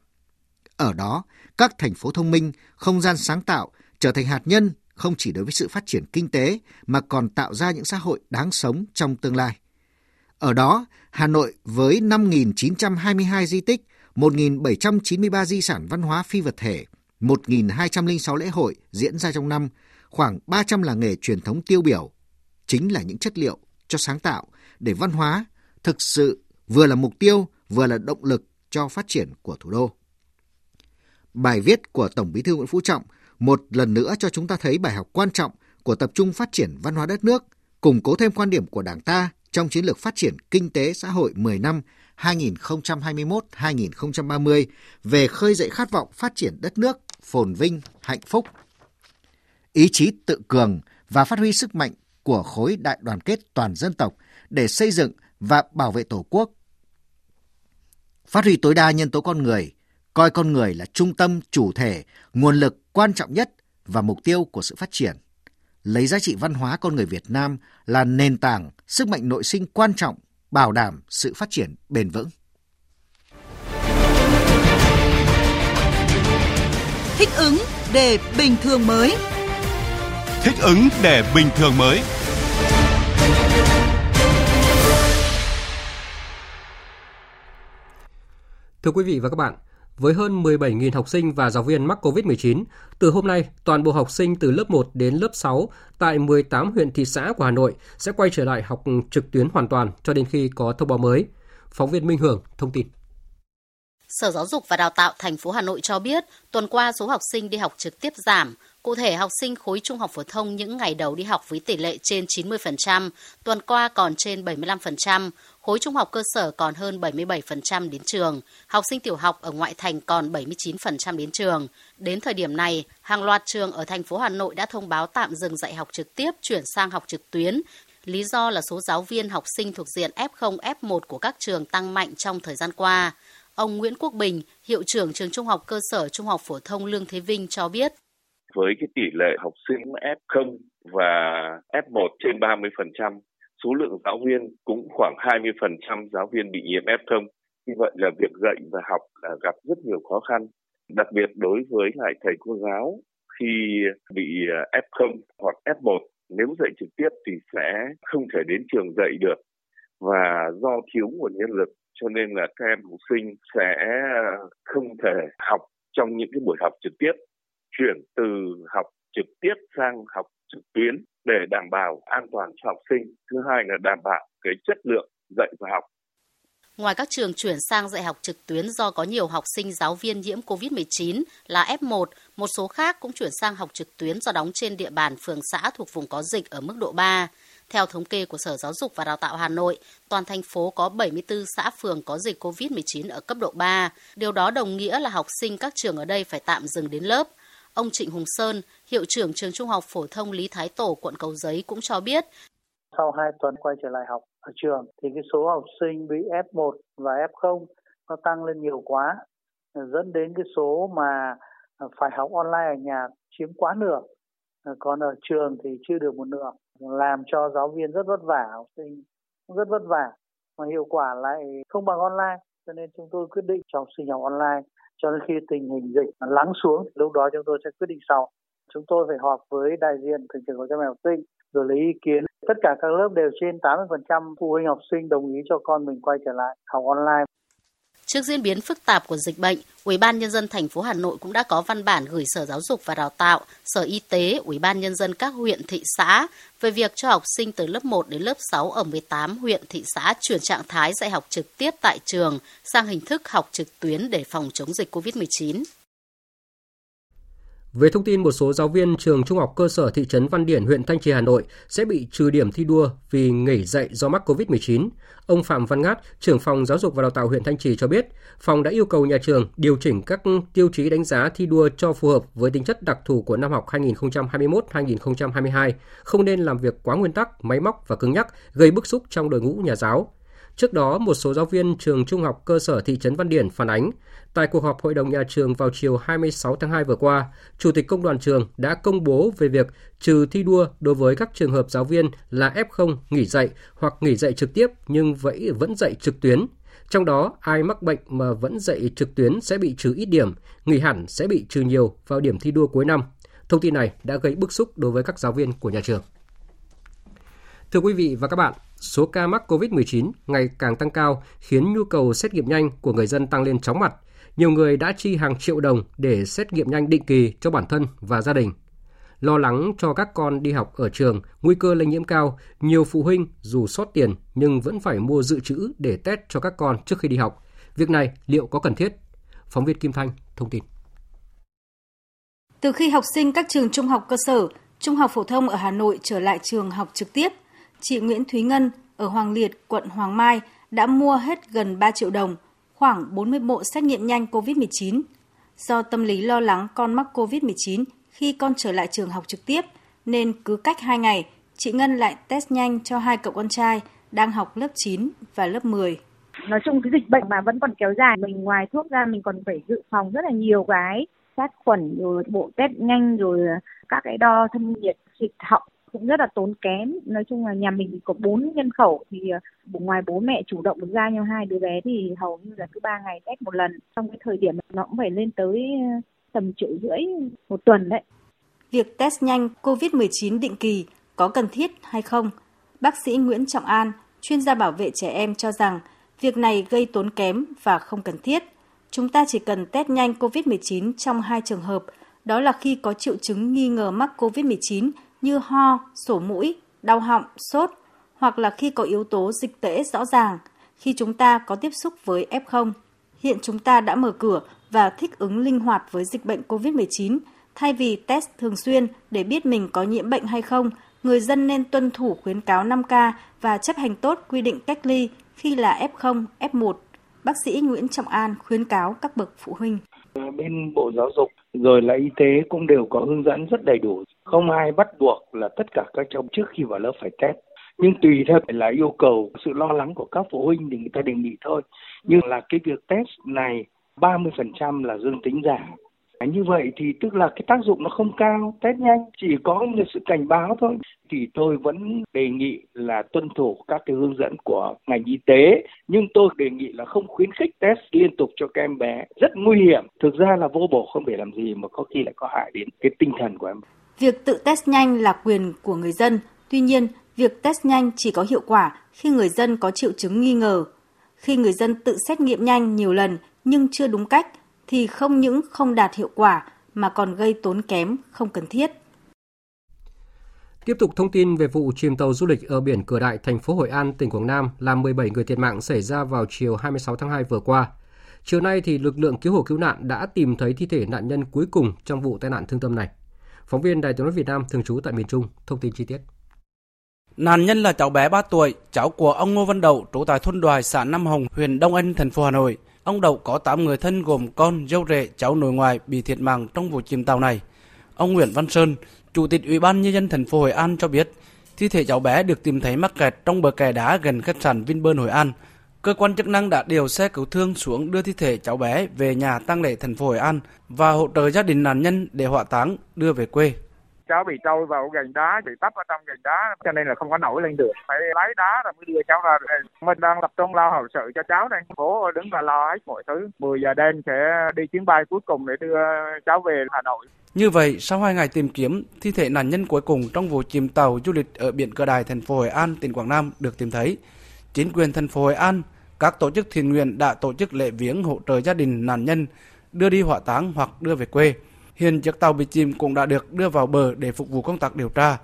[SPEAKER 14] Ở đó, các thành phố thông minh, không gian sáng tạo trở thành hạt nhân không chỉ đối với sự phát triển kinh tế mà còn tạo ra những xã hội đáng sống trong tương lai. Ở đó, Hà Nội với 5.922 di tích, 1.793 di sản văn hóa phi vật thể, 1.206 lễ hội diễn ra trong năm, khoảng 300 làng nghề truyền thống tiêu biểu, chính là những chất liệu cho sáng tạo để văn hóa thực sự vừa là mục tiêu, vừa là động lực cho phát triển của thủ đô. Bài viết của Tổng Bí thư Nguyễn Phú Trọng một lần nữa cho chúng ta thấy bài học quan trọng của tập trung phát triển văn hóa đất nước, củng cố thêm quan điểm của Đảng ta trong chiến lược phát triển kinh tế xã hội 10 năm 2021-2030 về khơi dậy khát vọng phát triển đất nước phồn vinh, hạnh phúc. Ý chí tự cường và phát huy sức mạnh của khối đại đoàn kết toàn dân tộc để xây dựng và bảo vệ Tổ quốc. Phát huy tối đa nhân tố con người, coi con người là trung tâm, chủ thể, nguồn lực quan trọng nhất và mục tiêu của sự phát triển. Lấy giá trị văn hóa con người Việt Nam là nền tảng, sức mạnh nội sinh quan trọng, bảo đảm sự phát triển bền vững.
[SPEAKER 13] Thích ứng để bình thường mới.
[SPEAKER 15] Thích ứng để bình thường mới.
[SPEAKER 1] Thưa quý vị và các bạn, với hơn 17.000 học sinh và giáo viên mắc COVID-19, từ hôm nay, toàn bộ học sinh từ lớp 1 đến lớp 6 tại 18 huyện thị xã của Hà Nội sẽ quay trở lại học trực tuyến hoàn toàn cho đến khi có thông báo mới. Phóng viên Minh Hưởng thông tin.
[SPEAKER 16] Sở Giáo dục và Đào tạo thành phố Hà Nội cho biết, tuần qua số học sinh đi học trực tiếp giảm. Cụ thể, học sinh khối trung học phổ thông những ngày đầu đi học với tỷ lệ trên 90%, tuần qua còn trên 75%, khối trung học cơ sở còn hơn 77% đến trường, học sinh tiểu học ở ngoại thành còn 79% đến trường. Đến thời điểm này, hàng loạt trường ở thành phố Hà Nội đã thông báo tạm dừng dạy học trực tiếp chuyển sang học trực tuyến. Lý do là số giáo viên học sinh thuộc diện F0, F1 của các trường tăng mạnh trong thời gian qua. Ông Nguyễn Quốc Bình, hiệu trưởng trường trung học cơ sở trung học phổ thông Lương Thế Vinh cho biết.
[SPEAKER 17] Với cái tỷ lệ học sinh F0 và F1 trên 30%, số lượng giáo viên cũng khoảng 20% giáo viên bị nhiễm F0. Như vậy là việc dạy và học là gặp rất nhiều khó khăn, đặc biệt đối với lại thầy cô giáo khi bị à, F0 hoặc F1 nếu dạy trực tiếp thì sẽ không thể đến trường dạy được và do thiếu nguồn nhân lực cho nên là các em học sinh sẽ không thể học trong những cái buổi học trực tiếp chuyển từ học trực tiếp sang học trực tuyến để đảm bảo an toàn cho học sinh thứ hai là đảm bảo cái chất lượng dạy và học
[SPEAKER 16] Ngoài các trường chuyển sang dạy học trực tuyến do có nhiều học sinh giáo viên nhiễm COVID-19 là F1, một số khác cũng chuyển sang học trực tuyến do đóng trên địa bàn phường xã thuộc vùng có dịch ở mức độ 3. Theo thống kê của Sở Giáo dục và Đào tạo Hà Nội, toàn thành phố có 74 xã phường có dịch COVID-19 ở cấp độ 3. Điều đó đồng nghĩa là học sinh các trường ở đây phải tạm dừng đến lớp. Ông Trịnh Hùng Sơn, hiệu trưởng trường Trung học phổ thông Lý Thái Tổ, quận Cầu Giấy cũng cho biết.
[SPEAKER 18] Sau 2 tuần quay trở lại học ở trường thì cái số học sinh bị F1 và F0 nó tăng lên nhiều quá dẫn đến cái số mà phải học online ở nhà chiếm quá nửa. Còn ở trường thì chưa được một nửa làm cho giáo viên rất vất vả học sinh rất vất vả mà hiệu quả lại không bằng online. Cho nên chúng tôi quyết định cho học sinh học online cho đến khi tình hình dịch lắng xuống lúc đó chúng tôi sẽ quyết định sau. Chúng tôi phải họp với đại diện thường trực của cha mẹ học sinh, rồi lấy ý kiến. Tất cả các lớp đều trên 80% phụ huynh học sinh đồng ý cho con mình quay trở lại học online.
[SPEAKER 16] Trước diễn biến phức tạp của dịch bệnh, Ủy ban nhân dân thành phố Hà Nội cũng đã có văn bản gửi Sở Giáo dục và Đào tạo, Sở Y tế, Ủy ban nhân dân các huyện thị xã về việc cho học sinh từ lớp 1 đến lớp 6 ở 18 huyện thị xã chuyển trạng thái dạy học trực tiếp tại trường sang hình thức học trực tuyến để phòng chống dịch COVID-19.
[SPEAKER 1] Về thông tin một số giáo viên trường Trung học cơ sở thị trấn Văn Điển, huyện Thanh Trì, Hà Nội sẽ bị trừ điểm thi đua vì nghỉ dạy do mắc COVID-19, ông Phạm Văn Ngát, trưởng phòng giáo dục và đào tạo huyện Thanh Trì cho biết, phòng đã yêu cầu nhà trường điều chỉnh các tiêu chí đánh giá thi đua cho phù hợp với tính chất đặc thù của năm học 2021-2022, không nên làm việc quá nguyên tắc, máy móc và cứng nhắc, gây bức xúc trong đội ngũ nhà giáo. Trước đó, một số giáo viên trường trung học cơ sở thị trấn Văn Điển phản ánh, tại cuộc họp hội đồng nhà trường vào chiều 26 tháng 2 vừa qua, Chủ tịch Công đoàn trường đã công bố về việc trừ thi đua đối với các trường hợp giáo viên là F0 nghỉ dạy hoặc nghỉ dạy trực tiếp nhưng vẫn vẫn dạy trực tuyến. Trong đó, ai mắc bệnh mà vẫn dạy trực tuyến sẽ bị trừ ít điểm, nghỉ hẳn sẽ bị trừ nhiều vào điểm thi đua cuối năm. Thông tin này đã gây bức xúc đối với các giáo viên của nhà trường. Thưa quý vị và các bạn, số ca mắc COVID-19 ngày càng tăng cao khiến nhu cầu xét nghiệm nhanh của người dân tăng lên chóng mặt. Nhiều người đã chi hàng triệu đồng để xét nghiệm nhanh định kỳ cho bản thân và gia đình. Lo lắng cho các con đi học ở trường, nguy cơ lây nhiễm cao, nhiều phụ huynh dù sót tiền nhưng vẫn phải mua dự trữ để test cho các con trước khi đi học. Việc này liệu có cần thiết? Phóng viên Kim Thanh thông tin.
[SPEAKER 19] Từ khi học sinh các trường trung học cơ sở, trung học phổ thông ở Hà Nội trở lại trường học trực tiếp, chị Nguyễn Thúy Ngân ở Hoàng Liệt, quận Hoàng Mai đã mua hết gần 3 triệu đồng, khoảng 40 bộ xét nghiệm nhanh COVID-19. Do tâm lý lo lắng con mắc COVID-19 khi con trở lại trường học trực tiếp, nên cứ cách 2 ngày, chị Ngân lại test nhanh cho hai cậu con trai đang học lớp 9 và lớp 10.
[SPEAKER 20] Nói chung cái dịch bệnh mà vẫn còn kéo dài, mình ngoài thuốc ra mình còn phải dự phòng rất là nhiều cái sát khuẩn rồi bộ test nhanh rồi các cái đo thân nhiệt xịt họng cũng rất là tốn kém nói chung là nhà mình có bốn nhân khẩu thì ờ, ngoài bố mẹ chủ động được ra nhau hai đứa bé thì hầu như là cứ ba ngày test một lần trong cái thời điểm nó cũng phải lên tới ờ, tầm triệu rưỡi một tuần đấy
[SPEAKER 19] việc test nhanh COVID-19 định kỳ có cần thiết hay không? Bác sĩ Nguyễn Trọng An, chuyên gia bảo vệ trẻ em cho rằng việc này gây tốn kém và không cần thiết. Chúng ta chỉ cần test nhanh COVID-19 trong hai trường hợp, đó là khi có triệu chứng nghi ngờ mắc COVID-19 như ho, sổ mũi, đau họng, sốt hoặc là khi có yếu tố dịch tễ rõ ràng, khi chúng ta có tiếp xúc với F0. Hiện chúng ta đã mở cửa và thích ứng linh hoạt với dịch bệnh COVID-19. Thay vì test thường xuyên để biết mình có nhiễm bệnh hay không, người dân nên tuân thủ khuyến cáo 5K và chấp hành tốt quy định cách ly khi là F0, F1. Bác sĩ Nguyễn Trọng An khuyến cáo các bậc phụ huynh.
[SPEAKER 21] Bên Bộ Giáo dục rồi là y tế cũng đều có hướng dẫn rất đầy đủ. Không ai bắt buộc là tất cả các cháu trước khi vào lớp phải test. Nhưng tùy theo là yêu cầu, sự lo lắng của các phụ huynh thì người ta đề nghị thôi. Nhưng là cái việc test này 30% là dương tính giả như vậy thì tức là cái tác dụng nó không cao test nhanh chỉ có một sự cảnh báo thôi. Thì tôi vẫn đề nghị là tuân thủ các cái hướng dẫn của ngành y tế nhưng tôi đề nghị là không khuyến khích test liên tục cho các em bé. Rất nguy hiểm. Thực ra là vô bổ không để làm gì mà có khi lại có hại đến cái tinh thần của em.
[SPEAKER 19] Việc tự test nhanh là quyền của người dân, tuy nhiên, việc test nhanh chỉ có hiệu quả khi người dân có triệu chứng nghi ngờ. Khi người dân tự xét nghiệm nhanh nhiều lần nhưng chưa đúng cách thì không những không đạt hiệu quả mà còn gây tốn kém không cần thiết.
[SPEAKER 1] Tiếp tục thông tin về vụ chìm tàu du lịch ở biển Cửa Đại, thành phố Hội An, tỉnh Quảng Nam làm 17 người thiệt mạng xảy ra vào chiều 26 tháng 2 vừa qua. Chiều nay thì lực lượng cứu hộ cứu nạn đã tìm thấy thi thể nạn nhân cuối cùng trong vụ tai nạn thương tâm này. Phóng viên Đài tiếng nói Việt Nam thường trú tại miền Trung thông tin chi tiết.
[SPEAKER 22] Nạn nhân là cháu bé 3 tuổi, cháu của ông Ngô Văn Đậu, trú tại thôn Đoài, xã Nam Hồng, huyện Đông Anh, thành phố Hà Nội. Ông Đậu có 8 người thân gồm con, dâu rể, cháu nội ngoại bị thiệt mạng trong vụ chìm tàu này. Ông Nguyễn Văn Sơn, Chủ tịch Ủy ban nhân dân thành phố Hội An cho biết, thi thể cháu bé được tìm thấy mắc kẹt trong bờ kè đá gần khách sạn Vinpearl Hội An. Cơ quan chức năng đã điều xe cứu thương xuống đưa thi thể cháu bé về nhà tang lễ thành phố Hội An và hỗ trợ gia đình nạn nhân để hỏa táng đưa về quê
[SPEAKER 23] cháu bị trôi vào gành đá bị tấp ở trong gành đá cho nên là không có nổi lên được. Phải lấy đá rồi mới đưa cháu ra. Mình đang tập trung lo hậu sự cho cháu đây. Bố đứng và lo hết mọi thứ. 10 giờ đêm sẽ đi chuyến bay cuối cùng để đưa cháu về Hà Nội.
[SPEAKER 22] Như vậy, sau hai ngày tìm kiếm, thi thể nạn nhân cuối cùng trong vụ chìm tàu du lịch ở biển Cửa Đài, thành phố Hội An, tỉnh Quảng Nam được tìm thấy. Chính quyền thành phố Hội An, các tổ chức thiện nguyện đã tổ chức lễ viếng hỗ trợ gia đình nạn nhân đưa đi hỏa táng hoặc đưa về quê. Hiện chiếc tàu bị chìm cũng đã được đưa vào bờ để phục vụ công tác điều tra.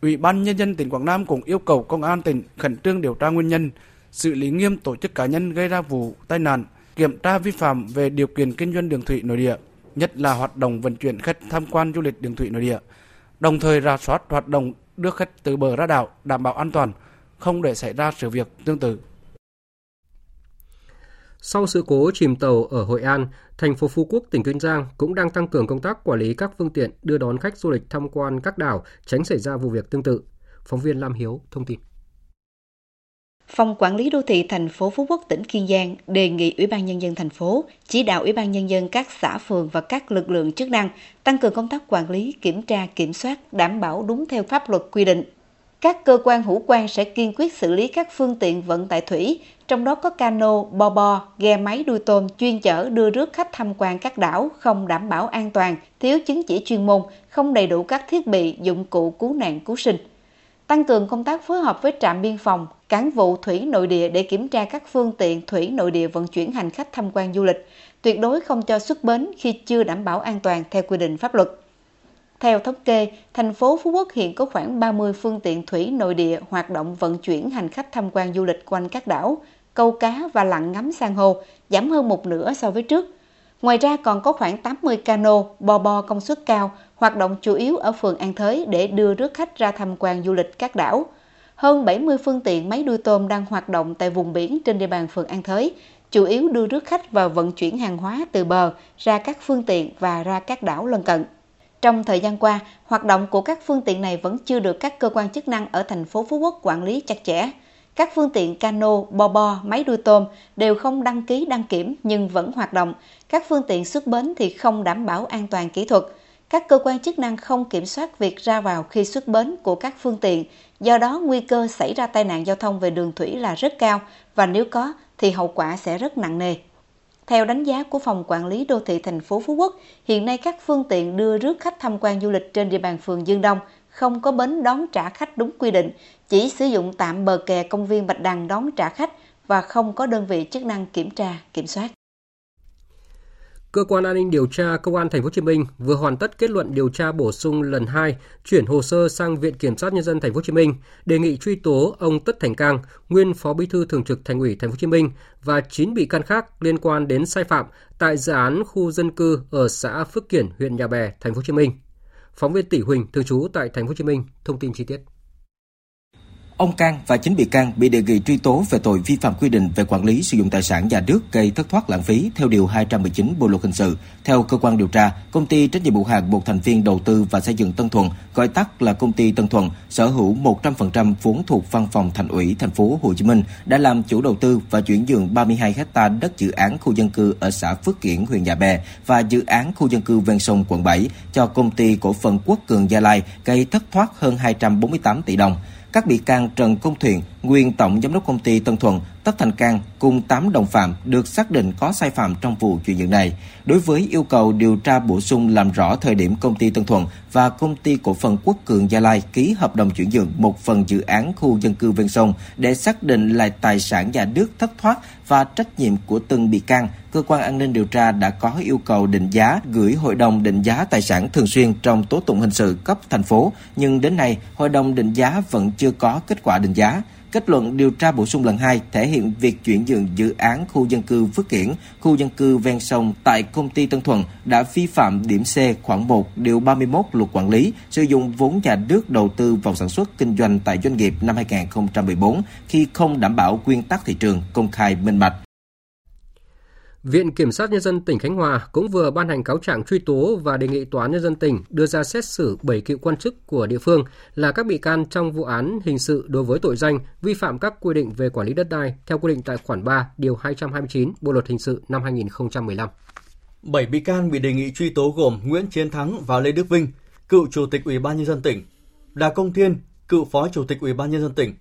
[SPEAKER 22] Ủy ban Nhân dân tỉnh Quảng Nam cũng yêu cầu Công an tỉnh khẩn trương điều tra nguyên nhân, xử lý nghiêm tổ chức cá nhân gây ra vụ tai nạn, kiểm tra vi phạm về điều kiện kinh doanh đường thủy nội địa, nhất là hoạt động vận chuyển khách tham quan du lịch đường thủy nội địa, đồng thời rà soát hoạt động đưa khách từ bờ ra đảo đảm bảo an toàn, không để xảy ra sự việc tương tự.
[SPEAKER 1] Sau sự cố chìm tàu ở Hội An, thành phố Phú Quốc, tỉnh Kiên Giang cũng đang tăng cường công tác quản lý các phương tiện đưa đón khách du lịch tham quan các đảo, tránh xảy ra vụ việc tương tự. Phóng viên Lam Hiếu thông tin.
[SPEAKER 24] Phòng Quản lý Đô thị thành phố Phú Quốc, tỉnh Kiên Giang đề nghị Ủy ban Nhân dân thành phố chỉ đạo Ủy ban Nhân dân các xã phường và các lực lượng chức năng tăng cường công tác quản lý, kiểm tra, kiểm soát, đảm bảo đúng theo pháp luật quy định. Các cơ quan hữu quan sẽ kiên quyết xử lý các phương tiện vận tải thủy, trong đó có cano, bo bo, ghe máy đuôi tôm chuyên chở đưa rước khách tham quan các đảo không đảm bảo an toàn, thiếu chứng chỉ chuyên môn, không đầy đủ các thiết bị, dụng cụ cứu nạn cứu sinh tăng cường công tác phối hợp với trạm biên phòng, cán vụ thủy nội địa để kiểm tra các phương tiện thủy nội địa vận chuyển hành khách tham quan du lịch, tuyệt đối không cho xuất bến khi chưa đảm bảo an toàn theo quy định pháp luật. Theo thống kê, thành phố Phú Quốc hiện có khoảng 30 phương tiện thủy nội địa hoạt động vận chuyển hành khách tham quan du lịch quanh các đảo, câu cá và lặn ngắm san hô, giảm hơn một nửa so với trước. Ngoài ra còn có khoảng 80 cano, bò bò công suất cao hoạt động chủ yếu ở phường An Thới để đưa rước khách ra tham quan du lịch các đảo. Hơn 70 phương tiện máy đuôi tôm đang hoạt động tại vùng biển trên địa bàn phường An Thới, chủ yếu đưa rước khách và vận chuyển hàng hóa từ bờ ra các phương tiện và ra các đảo lân cận. Trong thời gian qua, hoạt động của các phương tiện này vẫn chưa được các cơ quan chức năng ở thành phố Phú Quốc quản lý chặt chẽ. Các phương tiện cano, bo bo, máy đuôi tôm đều không đăng ký đăng kiểm nhưng vẫn hoạt động. Các phương tiện xuất bến thì không đảm bảo an toàn kỹ thuật. Các cơ quan chức năng không kiểm soát việc ra vào khi xuất bến của các phương tiện, do đó nguy cơ xảy ra tai nạn giao thông về đường thủy là rất cao và nếu có thì hậu quả sẽ rất nặng nề. Theo đánh giá của Phòng Quản lý Đô thị thành phố Phú Quốc, hiện nay các phương tiện đưa rước khách tham quan du lịch trên địa bàn phường Dương Đông không có bến đón trả khách đúng quy định, chỉ sử dụng tạm bờ kè công viên Bạch Đằng đón trả khách và không có đơn vị chức năng kiểm tra, kiểm soát.
[SPEAKER 1] Cơ quan an ninh điều tra Công an Thành phố Hồ Chí Minh vừa hoàn tất kết luận điều tra bổ sung lần 2, chuyển hồ sơ sang Viện Kiểm sát Nhân dân Thành phố Hồ Chí Minh, đề nghị truy tố ông Tất Thành Cang, nguyên Phó Bí thư Thường trực Thành ủy Thành phố Hồ Chí Minh và 9 bị can khác liên quan đến sai phạm tại dự án khu dân cư ở xã Phước Kiển, huyện Nhà Bè, Thành phố Hồ Chí Minh. Phóng viên Tỷ Huỳnh thường trú tại Thành phố Hồ Chí Minh thông tin chi tiết.
[SPEAKER 6] Ông Cang và chính bị can bị đề nghị truy tố về tội vi phạm quy định về quản lý sử dụng tài sản nhà nước gây thất thoát lãng phí theo điều 219 Bộ luật hình sự. Theo cơ quan điều tra, công ty trách nhiệm hữu hạn một thành viên đầu tư và xây dựng Tân Thuận, gọi tắt là công ty Tân Thuận, sở hữu 100% vốn thuộc văn phòng thành ủy thành phố Hồ Chí Minh đã làm chủ đầu tư và chuyển nhượng 32 ha đất dự án khu dân cư ở xã Phước Kiển, huyện Nhà Bè và dự án khu dân cư ven sông quận 7 cho công ty cổ phần Quốc Cường Gia Lai gây thất thoát hơn 248 tỷ đồng. Các bị can Trần Công Thuyền, nguyên tổng giám đốc công ty Tân Thuận, Tất Thành Cang cùng 8 đồng phạm được xác định có sai phạm trong vụ chuyển nhượng này. Đối với yêu cầu điều tra bổ sung làm rõ thời điểm công ty Tân Thuận và công ty cổ phần Quốc Cường Gia Lai ký hợp đồng chuyển nhượng một phần dự án khu dân cư ven sông để xác định lại tài sản nhà nước thất thoát và trách nhiệm của từng bị can, cơ quan an ninh điều tra đã có yêu cầu định giá gửi hội đồng định giá tài sản thường xuyên trong tố tụng hình sự cấp thành phố, nhưng đến nay hội đồng định giá vẫn chưa có kết quả định giá. Kết luận điều tra bổ sung lần 2 thể hiện việc chuyển nhượng dự án khu dân cư Phước Kiển, khu dân cư ven sông tại công ty Tân Thuận đã vi phạm điểm C khoảng 1 điều 31 luật quản lý sử dụng vốn nhà nước đầu tư vào sản xuất kinh doanh tại doanh nghiệp năm 2014 khi không đảm bảo nguyên tắc thị trường công khai minh bạch.
[SPEAKER 1] Viện Kiểm sát Nhân dân tỉnh Khánh Hòa cũng vừa ban hành cáo trạng truy tố và đề nghị Tòa án Nhân dân tỉnh đưa ra xét xử 7 cựu quan chức của địa phương là các bị can trong vụ án hình sự đối với tội danh vi phạm các quy định về quản lý đất đai theo quy định tại khoản 3 điều 229 Bộ luật hình sự năm 2015.
[SPEAKER 2] 7 bị can bị đề nghị truy tố gồm Nguyễn Chiến Thắng và Lê Đức Vinh. cựu Chủ tịch Ủy ban nhân dân tỉnh, Đà Công Thiên, cựu Phó Chủ tịch Ủy ban nhân dân tỉnh,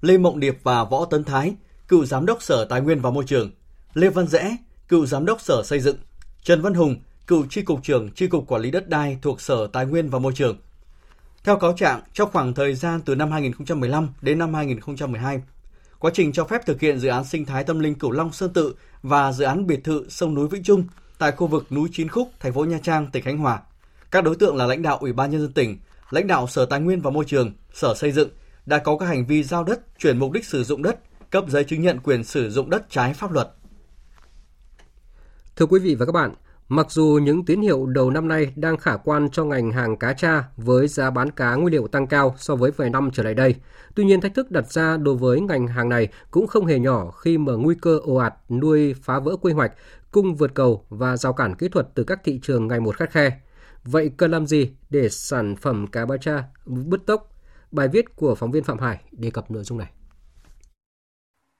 [SPEAKER 2] Lê Mộng Điệp và Võ Tấn Thái, cựu Giám đốc Sở Tài nguyên và Môi trường, Lê Văn Rẽ, cựu Giám đốc Sở Xây dựng, Trần Văn Hùng, cựu Tri cục trưởng Tri cục Quản lý đất đai thuộc Sở Tài nguyên và Môi trường. Theo cáo trạng, trong khoảng thời gian từ năm 2015 đến năm 2012, quá trình cho phép thực hiện dự án sinh thái tâm linh Cửu Long Sơn Tự và dự án biệt thự sông núi Vĩnh Trung tại khu vực núi Chín Khúc, thành phố Nha Trang, tỉnh Khánh Hòa. Các đối tượng là lãnh đạo Ủy ban nhân dân tỉnh, lãnh đạo Sở Tài nguyên và Môi trường, Sở Xây dựng đã có các hành vi giao đất, chuyển mục đích sử dụng đất, cấp giấy chứng nhận quyền sử dụng đất trái pháp luật.
[SPEAKER 1] Thưa quý vị và các bạn, mặc dù những tín hiệu đầu năm nay đang khả quan cho ngành hàng cá tra với giá bán cá nguyên liệu tăng cao so với vài năm trở lại đây, tuy nhiên thách thức đặt ra đối với ngành hàng này cũng không hề nhỏ khi mà nguy cơ ồ ạt nuôi phá vỡ quy hoạch, cung vượt cầu và rào cản kỹ thuật từ các thị trường ngày một khắt khe. Vậy cần làm gì để sản phẩm cá ba cha bứt tốc? Bài viết của phóng viên Phạm Hải đề cập nội dung này.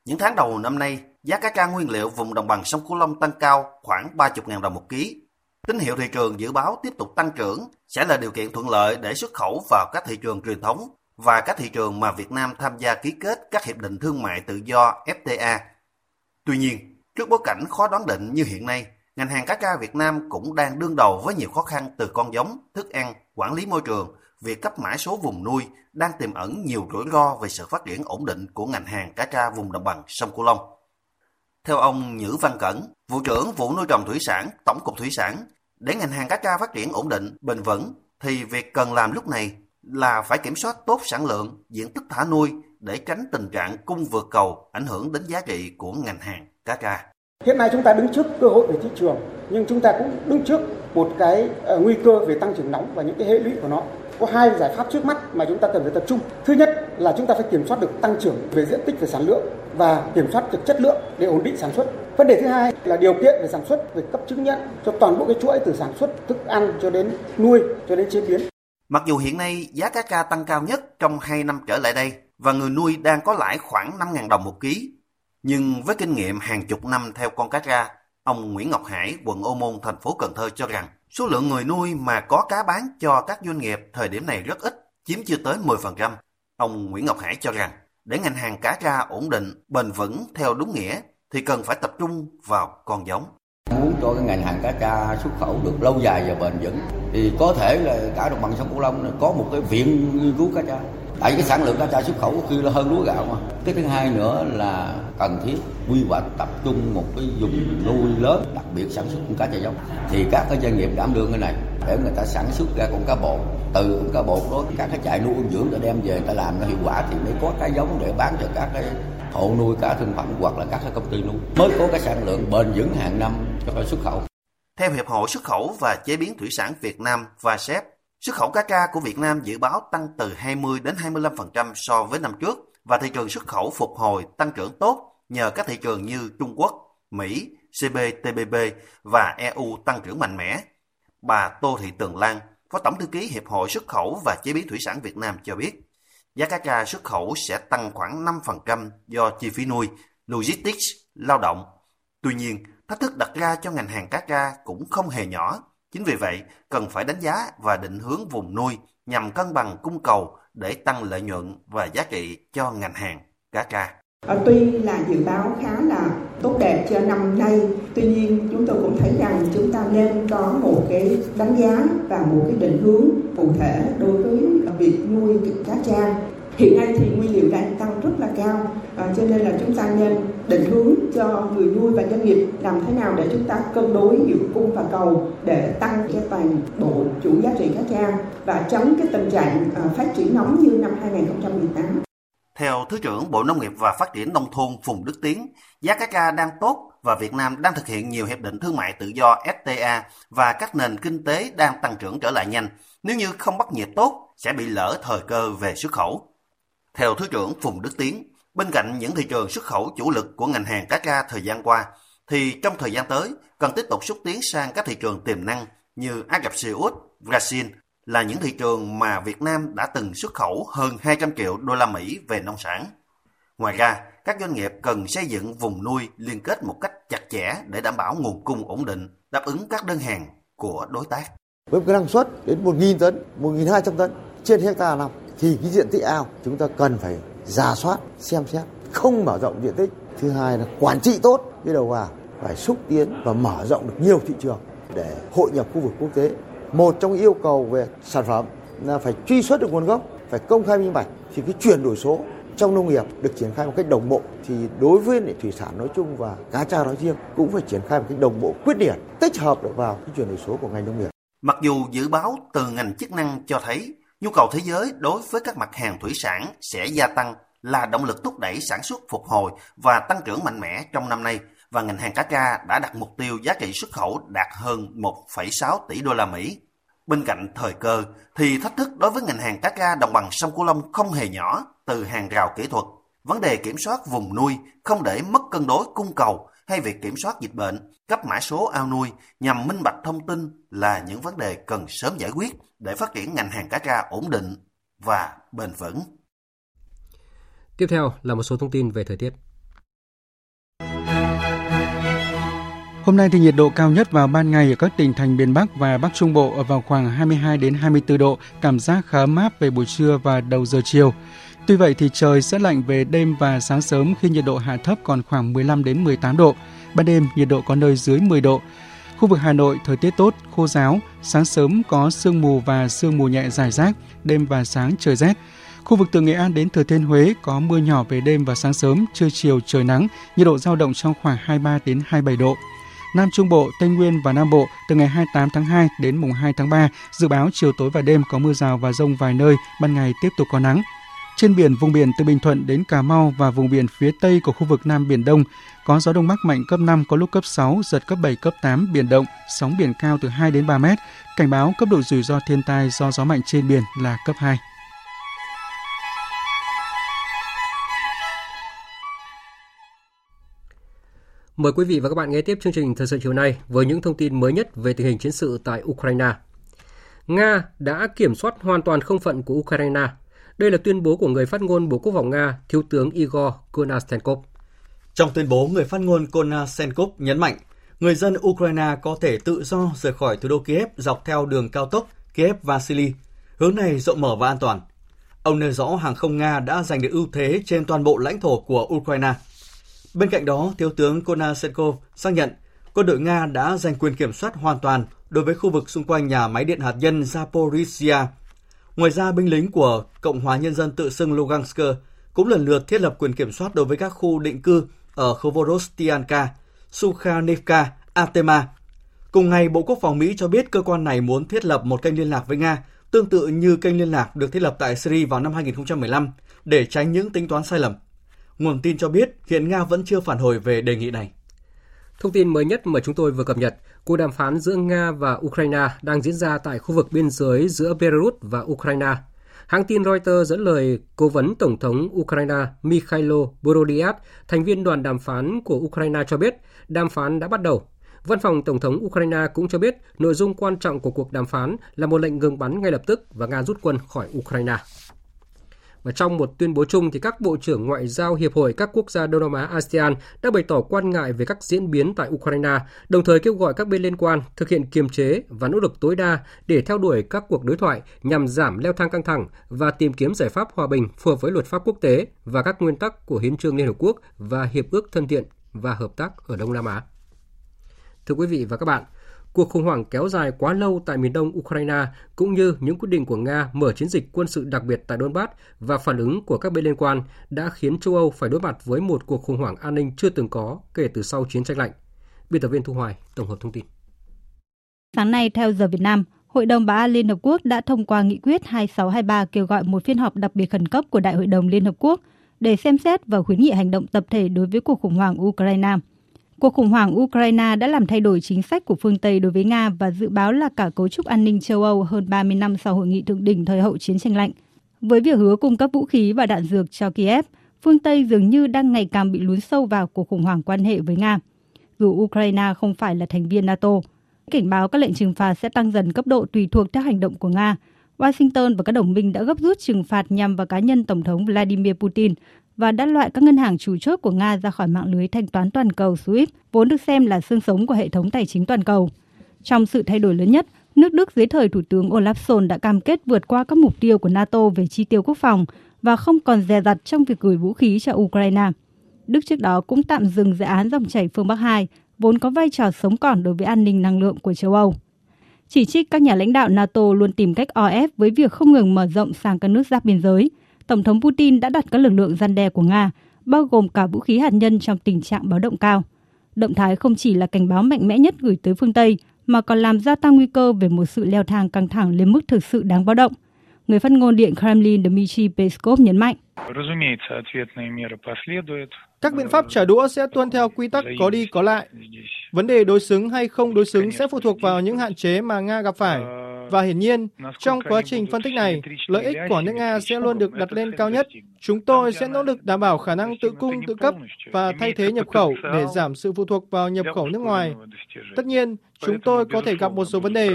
[SPEAKER 25] Những tháng đầu năm nay, giá cá tra nguyên liệu vùng đồng bằng sông Cửu Long tăng cao khoảng 30.000 đồng một ký. Tín hiệu thị trường dự báo tiếp tục tăng trưởng sẽ là điều kiện thuận lợi để xuất khẩu vào các thị trường truyền thống và các thị trường mà Việt Nam tham gia ký kết các hiệp định thương mại tự do FTA. Tuy nhiên, trước bối cảnh khó đoán định như hiện nay, ngành hàng cá tra Việt Nam cũng đang đương đầu với nhiều khó khăn từ con giống, thức ăn, quản lý môi trường, việc cấp mã số vùng nuôi đang tiềm ẩn nhiều rủi ro về sự phát triển ổn định của ngành hàng cá tra vùng đồng bằng sông Cửu Long. Theo ông Nhữ Văn Cẩn, vụ trưởng vụ nuôi trồng thủy sản, Tổng cục Thủy sản, để ngành hàng cá tra phát triển ổn định, bền vững thì việc cần làm lúc này là phải kiểm soát tốt sản lượng, diện tích thả nuôi để tránh tình trạng cung vượt cầu ảnh hưởng đến giá trị của ngành hàng cá tra.
[SPEAKER 26] Hiện nay chúng ta đứng trước cơ hội về thị trường, nhưng chúng ta cũng đứng trước một cái ờ, nguy cơ về tăng trưởng nóng và những cái hệ lụy của nó. Có hai giải pháp trước mắt mà chúng ta cần phải tập trung. Thứ nhất là chúng ta phải kiểm soát được tăng trưởng về diện tích về sản lượng và kiểm soát được chất lượng để ổn định sản xuất. Vấn đề thứ hai là điều kiện về sản xuất, về cấp chứng nhận cho toàn bộ cái chuỗi từ sản xuất thức ăn cho đến nuôi cho đến chế biến.
[SPEAKER 25] Mặc dù hiện nay giá cá tra tăng cao nhất trong 2 năm trở lại đây và người nuôi đang có lãi khoảng 5.000 đồng một ký, nhưng với kinh nghiệm hàng chục năm theo con cá tra, ông Nguyễn Ngọc Hải, quận Ô Môn, thành phố Cần Thơ cho rằng số lượng người nuôi mà có cá bán cho các doanh nghiệp thời điểm này rất ít, chiếm chưa tới 10%. Ông Nguyễn Ngọc Hải cho rằng để ngành hàng cá tra ổn định, bền vững theo đúng nghĩa thì cần phải tập trung vào con giống.
[SPEAKER 27] Muốn cho cái ngành hàng cá tra xuất khẩu được lâu dài và bền vững thì có thể là cả đồng bằng sông Cửu Long có một cái viện nghiên cứu cá tra tại cái sản lượng cá tra xuất khẩu có khi là hơn lúa gạo mà. Cái thứ hai nữa là cần thiết quy hoạch tập trung một cái vùng nuôi lớn đặc biệt sản xuất con cá tra giống. Thì các cái doanh nghiệp đảm đương cái này để người ta sản xuất ra con cá bột. Từ con cá bột đó các cái trại nuôi dưỡng để đem về ta làm nó hiệu quả thì mới có cái giống để bán cho các cái hộ nuôi cá thương phẩm hoặc là các cái công ty nuôi. Mới có cái sản lượng bền vững hàng năm cho xuất khẩu.
[SPEAKER 25] Theo Hiệp hội Xuất khẩu và Chế biến Thủy sản Việt Nam và SEP, Xuất khẩu cá tra của Việt Nam dự báo tăng từ 20 đến 25% so với năm trước và thị trường xuất khẩu phục hồi tăng trưởng tốt nhờ các thị trường như Trung Quốc, Mỹ, CPTPP và EU tăng trưởng mạnh mẽ. Bà Tô Thị Tường Lan, Phó Tổng thư ký Hiệp hội Xuất khẩu và Chế biến Thủy sản Việt Nam cho biết, giá cá tra xuất khẩu sẽ tăng khoảng 5% do chi phí nuôi, logistics, lao động. Tuy nhiên, thách thức đặt ra cho ngành hàng cá tra cũng không hề nhỏ Chính vì vậy, cần phải đánh giá và định hướng vùng nuôi nhằm cân bằng cung cầu để tăng lợi nhuận và giá trị cho ngành hàng cá tra.
[SPEAKER 28] Ờ, tuy là dự báo khá là tốt đẹp cho năm nay, tuy nhiên chúng tôi cũng thấy rằng chúng ta nên có một cái đánh giá và một cái định hướng cụ thể đối với việc nuôi cá tra hiện nay thì nguyên liệu đang tăng rất là cao à, cho nên là chúng ta nên định hướng cho người nuôi và doanh nghiệp làm thế nào để chúng ta cân đối giữa cung và cầu để tăng cái toàn bộ chuỗi giá trị cá tra và tránh cái tình trạng à, phát triển nóng như năm 2018.
[SPEAKER 25] Theo Thứ trưởng Bộ Nông nghiệp và Phát triển Nông thôn Phùng Đức Tiến, giá cá tra đang tốt và Việt Nam đang thực hiện nhiều hiệp định thương mại tự do FTA và các nền kinh tế đang tăng trưởng trở lại nhanh. Nếu như không bắt nhịp tốt, sẽ bị lỡ thời cơ về xuất khẩu. Theo Thứ trưởng Phùng Đức Tiến, bên cạnh những thị trường xuất khẩu chủ lực của ngành hàng cá tra thời gian qua, thì trong thời gian tới cần tiếp tục xúc tiến sang các thị trường tiềm năng như Ả Rập Xê Út, Brazil là những thị trường mà Việt Nam đã từng xuất khẩu hơn 200 triệu đô la Mỹ về nông sản. Ngoài ra, các doanh nghiệp cần xây dựng vùng nuôi liên kết một cách chặt chẽ để đảm bảo nguồn cung ổn định, đáp ứng các đơn hàng của đối tác.
[SPEAKER 29] với một cái năng suất đến 1.000 tấn, 1.200 tấn trên hecta năm thì cái diện tích ao chúng ta cần phải ra soát, xem xét, không mở rộng diện tích. Thứ hai là quản trị tốt cái đầu vào, phải xúc tiến và mở rộng được nhiều thị trường để hội nhập khu vực quốc tế. Một trong yêu cầu về sản phẩm là phải truy xuất được nguồn gốc, phải công khai minh bạch. Thì cái chuyển đổi số trong nông nghiệp được triển khai một cách đồng bộ. Thì đối với thủy sản nói chung và cá tra nói riêng cũng phải triển khai một cách đồng bộ, quyết liệt, tích hợp được vào cái chuyển đổi số của ngành nông nghiệp.
[SPEAKER 25] Mặc dù dự báo từ ngành chức năng cho thấy nhu cầu thế giới đối với các mặt hàng thủy sản sẽ gia tăng là động lực thúc đẩy sản xuất phục hồi và tăng trưởng mạnh mẽ trong năm nay và ngành hàng cá tra đã đặt mục tiêu giá trị xuất khẩu đạt hơn 1,6 tỷ đô la Mỹ. Bên cạnh thời cơ thì thách thức đối với ngành hàng cá tra đồng bằng sông Cửu Long không hề nhỏ từ hàng rào kỹ thuật, vấn đề kiểm soát vùng nuôi không để mất cân đối cung cầu hay việc kiểm soát dịch bệnh, cấp mã số ao nuôi nhằm minh bạch thông tin là những vấn đề cần sớm giải quyết để phát triển ngành hàng cá tra ổn định và bền vững.
[SPEAKER 1] Tiếp theo là một số thông tin về thời tiết.
[SPEAKER 30] Hôm nay thì nhiệt độ cao nhất vào ban ngày ở các tỉnh thành miền Bắc và Bắc Trung Bộ ở vào khoảng 22 đến 24 độ, cảm giác khá mát về buổi trưa và đầu giờ chiều. Tuy vậy thì trời sẽ lạnh về đêm và sáng sớm khi nhiệt độ hạ thấp còn khoảng 15 đến 18 độ. Ban đêm nhiệt độ có nơi dưới 10 độ. Khu vực Hà Nội thời tiết tốt, khô giáo, sáng sớm có sương mù và sương mù nhẹ dài rác, đêm và sáng trời rét. Khu vực từ Nghệ An đến Thừa Thiên Huế có mưa nhỏ về đêm và sáng sớm, trưa chiều trời nắng, nhiệt độ giao động trong khoảng 23 đến 27 độ. Nam Trung Bộ, Tây Nguyên và Nam Bộ từ ngày 28 tháng 2 đến mùng 2 tháng 3, dự báo chiều tối và đêm có mưa rào và rông vài nơi, ban ngày tiếp tục có nắng. Trên biển, vùng biển từ Bình Thuận đến Cà Mau và vùng biển phía Tây của khu vực Nam Biển Đông có gió Đông Bắc mạnh cấp 5, có lúc cấp 6, giật cấp 7, cấp 8, biển động, sóng biển cao từ 2 đến 3 mét. Cảnh báo cấp độ rủi ro thiên tai do gió mạnh trên biển là cấp 2.
[SPEAKER 1] Mời quý vị và các bạn nghe tiếp chương trình thời sự chiều nay với những thông tin mới nhất về tình hình chiến sự tại Ukraine. Nga đã kiểm soát hoàn toàn không phận của Ukraine. Đây là tuyên bố của người phát ngôn Bộ Quốc phòng Nga, Thiếu tướng Igor Konastenkov.
[SPEAKER 2] Trong tuyên bố, người phát ngôn Konasenkov nhấn mạnh, người dân Ukraine có thể tự do rời khỏi thủ đô Kiev dọc theo đường cao tốc Kiev-Vasily. Hướng này rộng mở và an toàn. Ông nêu rõ hàng không Nga đã giành được ưu thế trên toàn bộ lãnh thổ của Ukraine – Bên cạnh đó, Thiếu tướng Konasenkov xác nhận quân đội Nga đã giành quyền kiểm soát hoàn toàn đối với khu vực xung quanh nhà máy điện hạt nhân Zaporizhia. Ngoài ra, binh lính của Cộng hòa Nhân dân tự xưng Lugansk cũng lần lượt thiết lập quyền kiểm soát đối với các khu định cư ở Khovorostianka, Sukhanivka, Artema. Cùng ngày, Bộ Quốc phòng Mỹ cho biết cơ quan này muốn thiết lập một kênh liên lạc với Nga, tương tự như kênh liên lạc được thiết lập tại Syria vào năm 2015 để tránh những tính toán sai lầm. Nguồn tin cho biết hiện Nga vẫn chưa phản hồi về đề nghị này.
[SPEAKER 1] Thông tin mới nhất mà chúng tôi vừa cập nhật, cuộc đàm phán giữa Nga và Ukraine đang diễn ra tại khu vực biên giới giữa Belarus và Ukraine. Hãng tin Reuters dẫn lời cố vấn Tổng thống Ukraine Mikhailo Borodiyat, thành viên đoàn đàm phán của Ukraine cho biết đàm phán đã bắt đầu. Văn phòng Tổng thống Ukraine cũng cho biết nội dung quan trọng của cuộc đàm phán là một lệnh ngừng bắn ngay lập tức và Nga rút quân khỏi Ukraine. Và trong một tuyên bố chung thì các bộ trưởng ngoại giao hiệp hội các quốc gia Đông Nam Á ASEAN đã bày tỏ quan ngại về các diễn biến tại Ukraine, đồng thời kêu gọi các bên liên quan thực hiện kiềm chế và nỗ lực tối đa để theo đuổi các cuộc đối thoại nhằm giảm leo thang căng thẳng và tìm kiếm giải pháp hòa bình phù hợp với luật pháp quốc tế và các nguyên tắc của Hiến trương Liên Hợp Quốc và Hiệp ước thân thiện và hợp tác ở Đông Nam Á. Thưa quý vị và các bạn, Cuộc khủng hoảng kéo dài quá lâu tại miền đông Ukraine cũng như những quyết định của Nga mở chiến dịch quân sự đặc biệt tại Donbass và phản ứng của các bên liên quan đã khiến châu Âu phải đối mặt với một cuộc khủng hoảng an ninh chưa từng có kể từ sau chiến tranh lạnh. Biên tập viên Thu Hoài tổng hợp thông tin.
[SPEAKER 31] Sáng nay theo giờ Việt Nam, Hội đồng Bảo an Liên Hợp Quốc đã thông qua nghị quyết 2623 kêu gọi một phiên họp đặc biệt khẩn cấp của Đại hội đồng Liên Hợp Quốc để xem xét và khuyến nghị hành động tập thể đối với cuộc khủng hoảng Ukraine. Cuộc khủng hoảng Ukraine đã làm thay đổi chính sách của phương Tây đối với Nga và dự báo là cả cấu trúc an ninh châu Âu hơn 30 năm sau hội nghị thượng đỉnh thời hậu chiến tranh lạnh. Với việc hứa cung cấp vũ khí và đạn dược cho Kiev, phương Tây dường như đang ngày càng bị lún sâu vào cuộc khủng hoảng quan hệ với Nga. Dù Ukraine không phải là thành viên NATO, cảnh báo các lệnh trừng phạt sẽ tăng dần cấp độ tùy thuộc theo hành động của Nga. Washington và các đồng minh đã gấp rút trừng phạt nhằm vào cá nhân Tổng thống Vladimir Putin và đã loại các ngân hàng chủ chốt của Nga ra khỏi mạng lưới thanh toán toàn cầu SWIFT, vốn được xem là xương sống của hệ thống tài chính toàn cầu. Trong sự thay đổi lớn nhất, Nước Đức dưới thời Thủ tướng Olaf Scholz đã cam kết vượt qua các mục tiêu của NATO về chi tiêu quốc phòng và không còn dè dặt trong việc gửi vũ khí cho Ukraine. Đức trước đó cũng tạm dừng dự án dòng chảy phương Bắc 2, vốn có vai trò sống còn đối với an ninh năng lượng của châu Âu. Chỉ trích các nhà lãnh đạo NATO luôn tìm cách o ép với việc không ngừng mở rộng sang các nước giáp biên giới, Tổng thống Putin đã đặt các lực lượng gian đe của Nga, bao gồm cả vũ khí hạt nhân trong tình trạng báo động cao. Động thái không chỉ là cảnh báo mạnh mẽ nhất gửi tới phương Tây, mà còn làm gia tăng nguy cơ về một sự leo thang căng thẳng lên mức thực sự đáng báo động. Người phát ngôn Điện Kremlin Dmitry Peskov nhấn mạnh.
[SPEAKER 32] Các biện pháp trả đũa sẽ tuân theo quy tắc có đi có lại. Vấn đề đối xứng hay không đối xứng sẽ phụ thuộc vào những hạn chế mà Nga gặp phải. Và hiển nhiên, trong quá trình phân tích này, lợi ích của nước Nga sẽ luôn được đặt lên cao nhất. Chúng tôi sẽ nỗ lực đảm bảo khả năng tự cung tự cấp và thay thế nhập khẩu để giảm sự phụ thuộc vào nhập khẩu nước ngoài. Tất nhiên, chúng tôi có thể gặp một số vấn đề,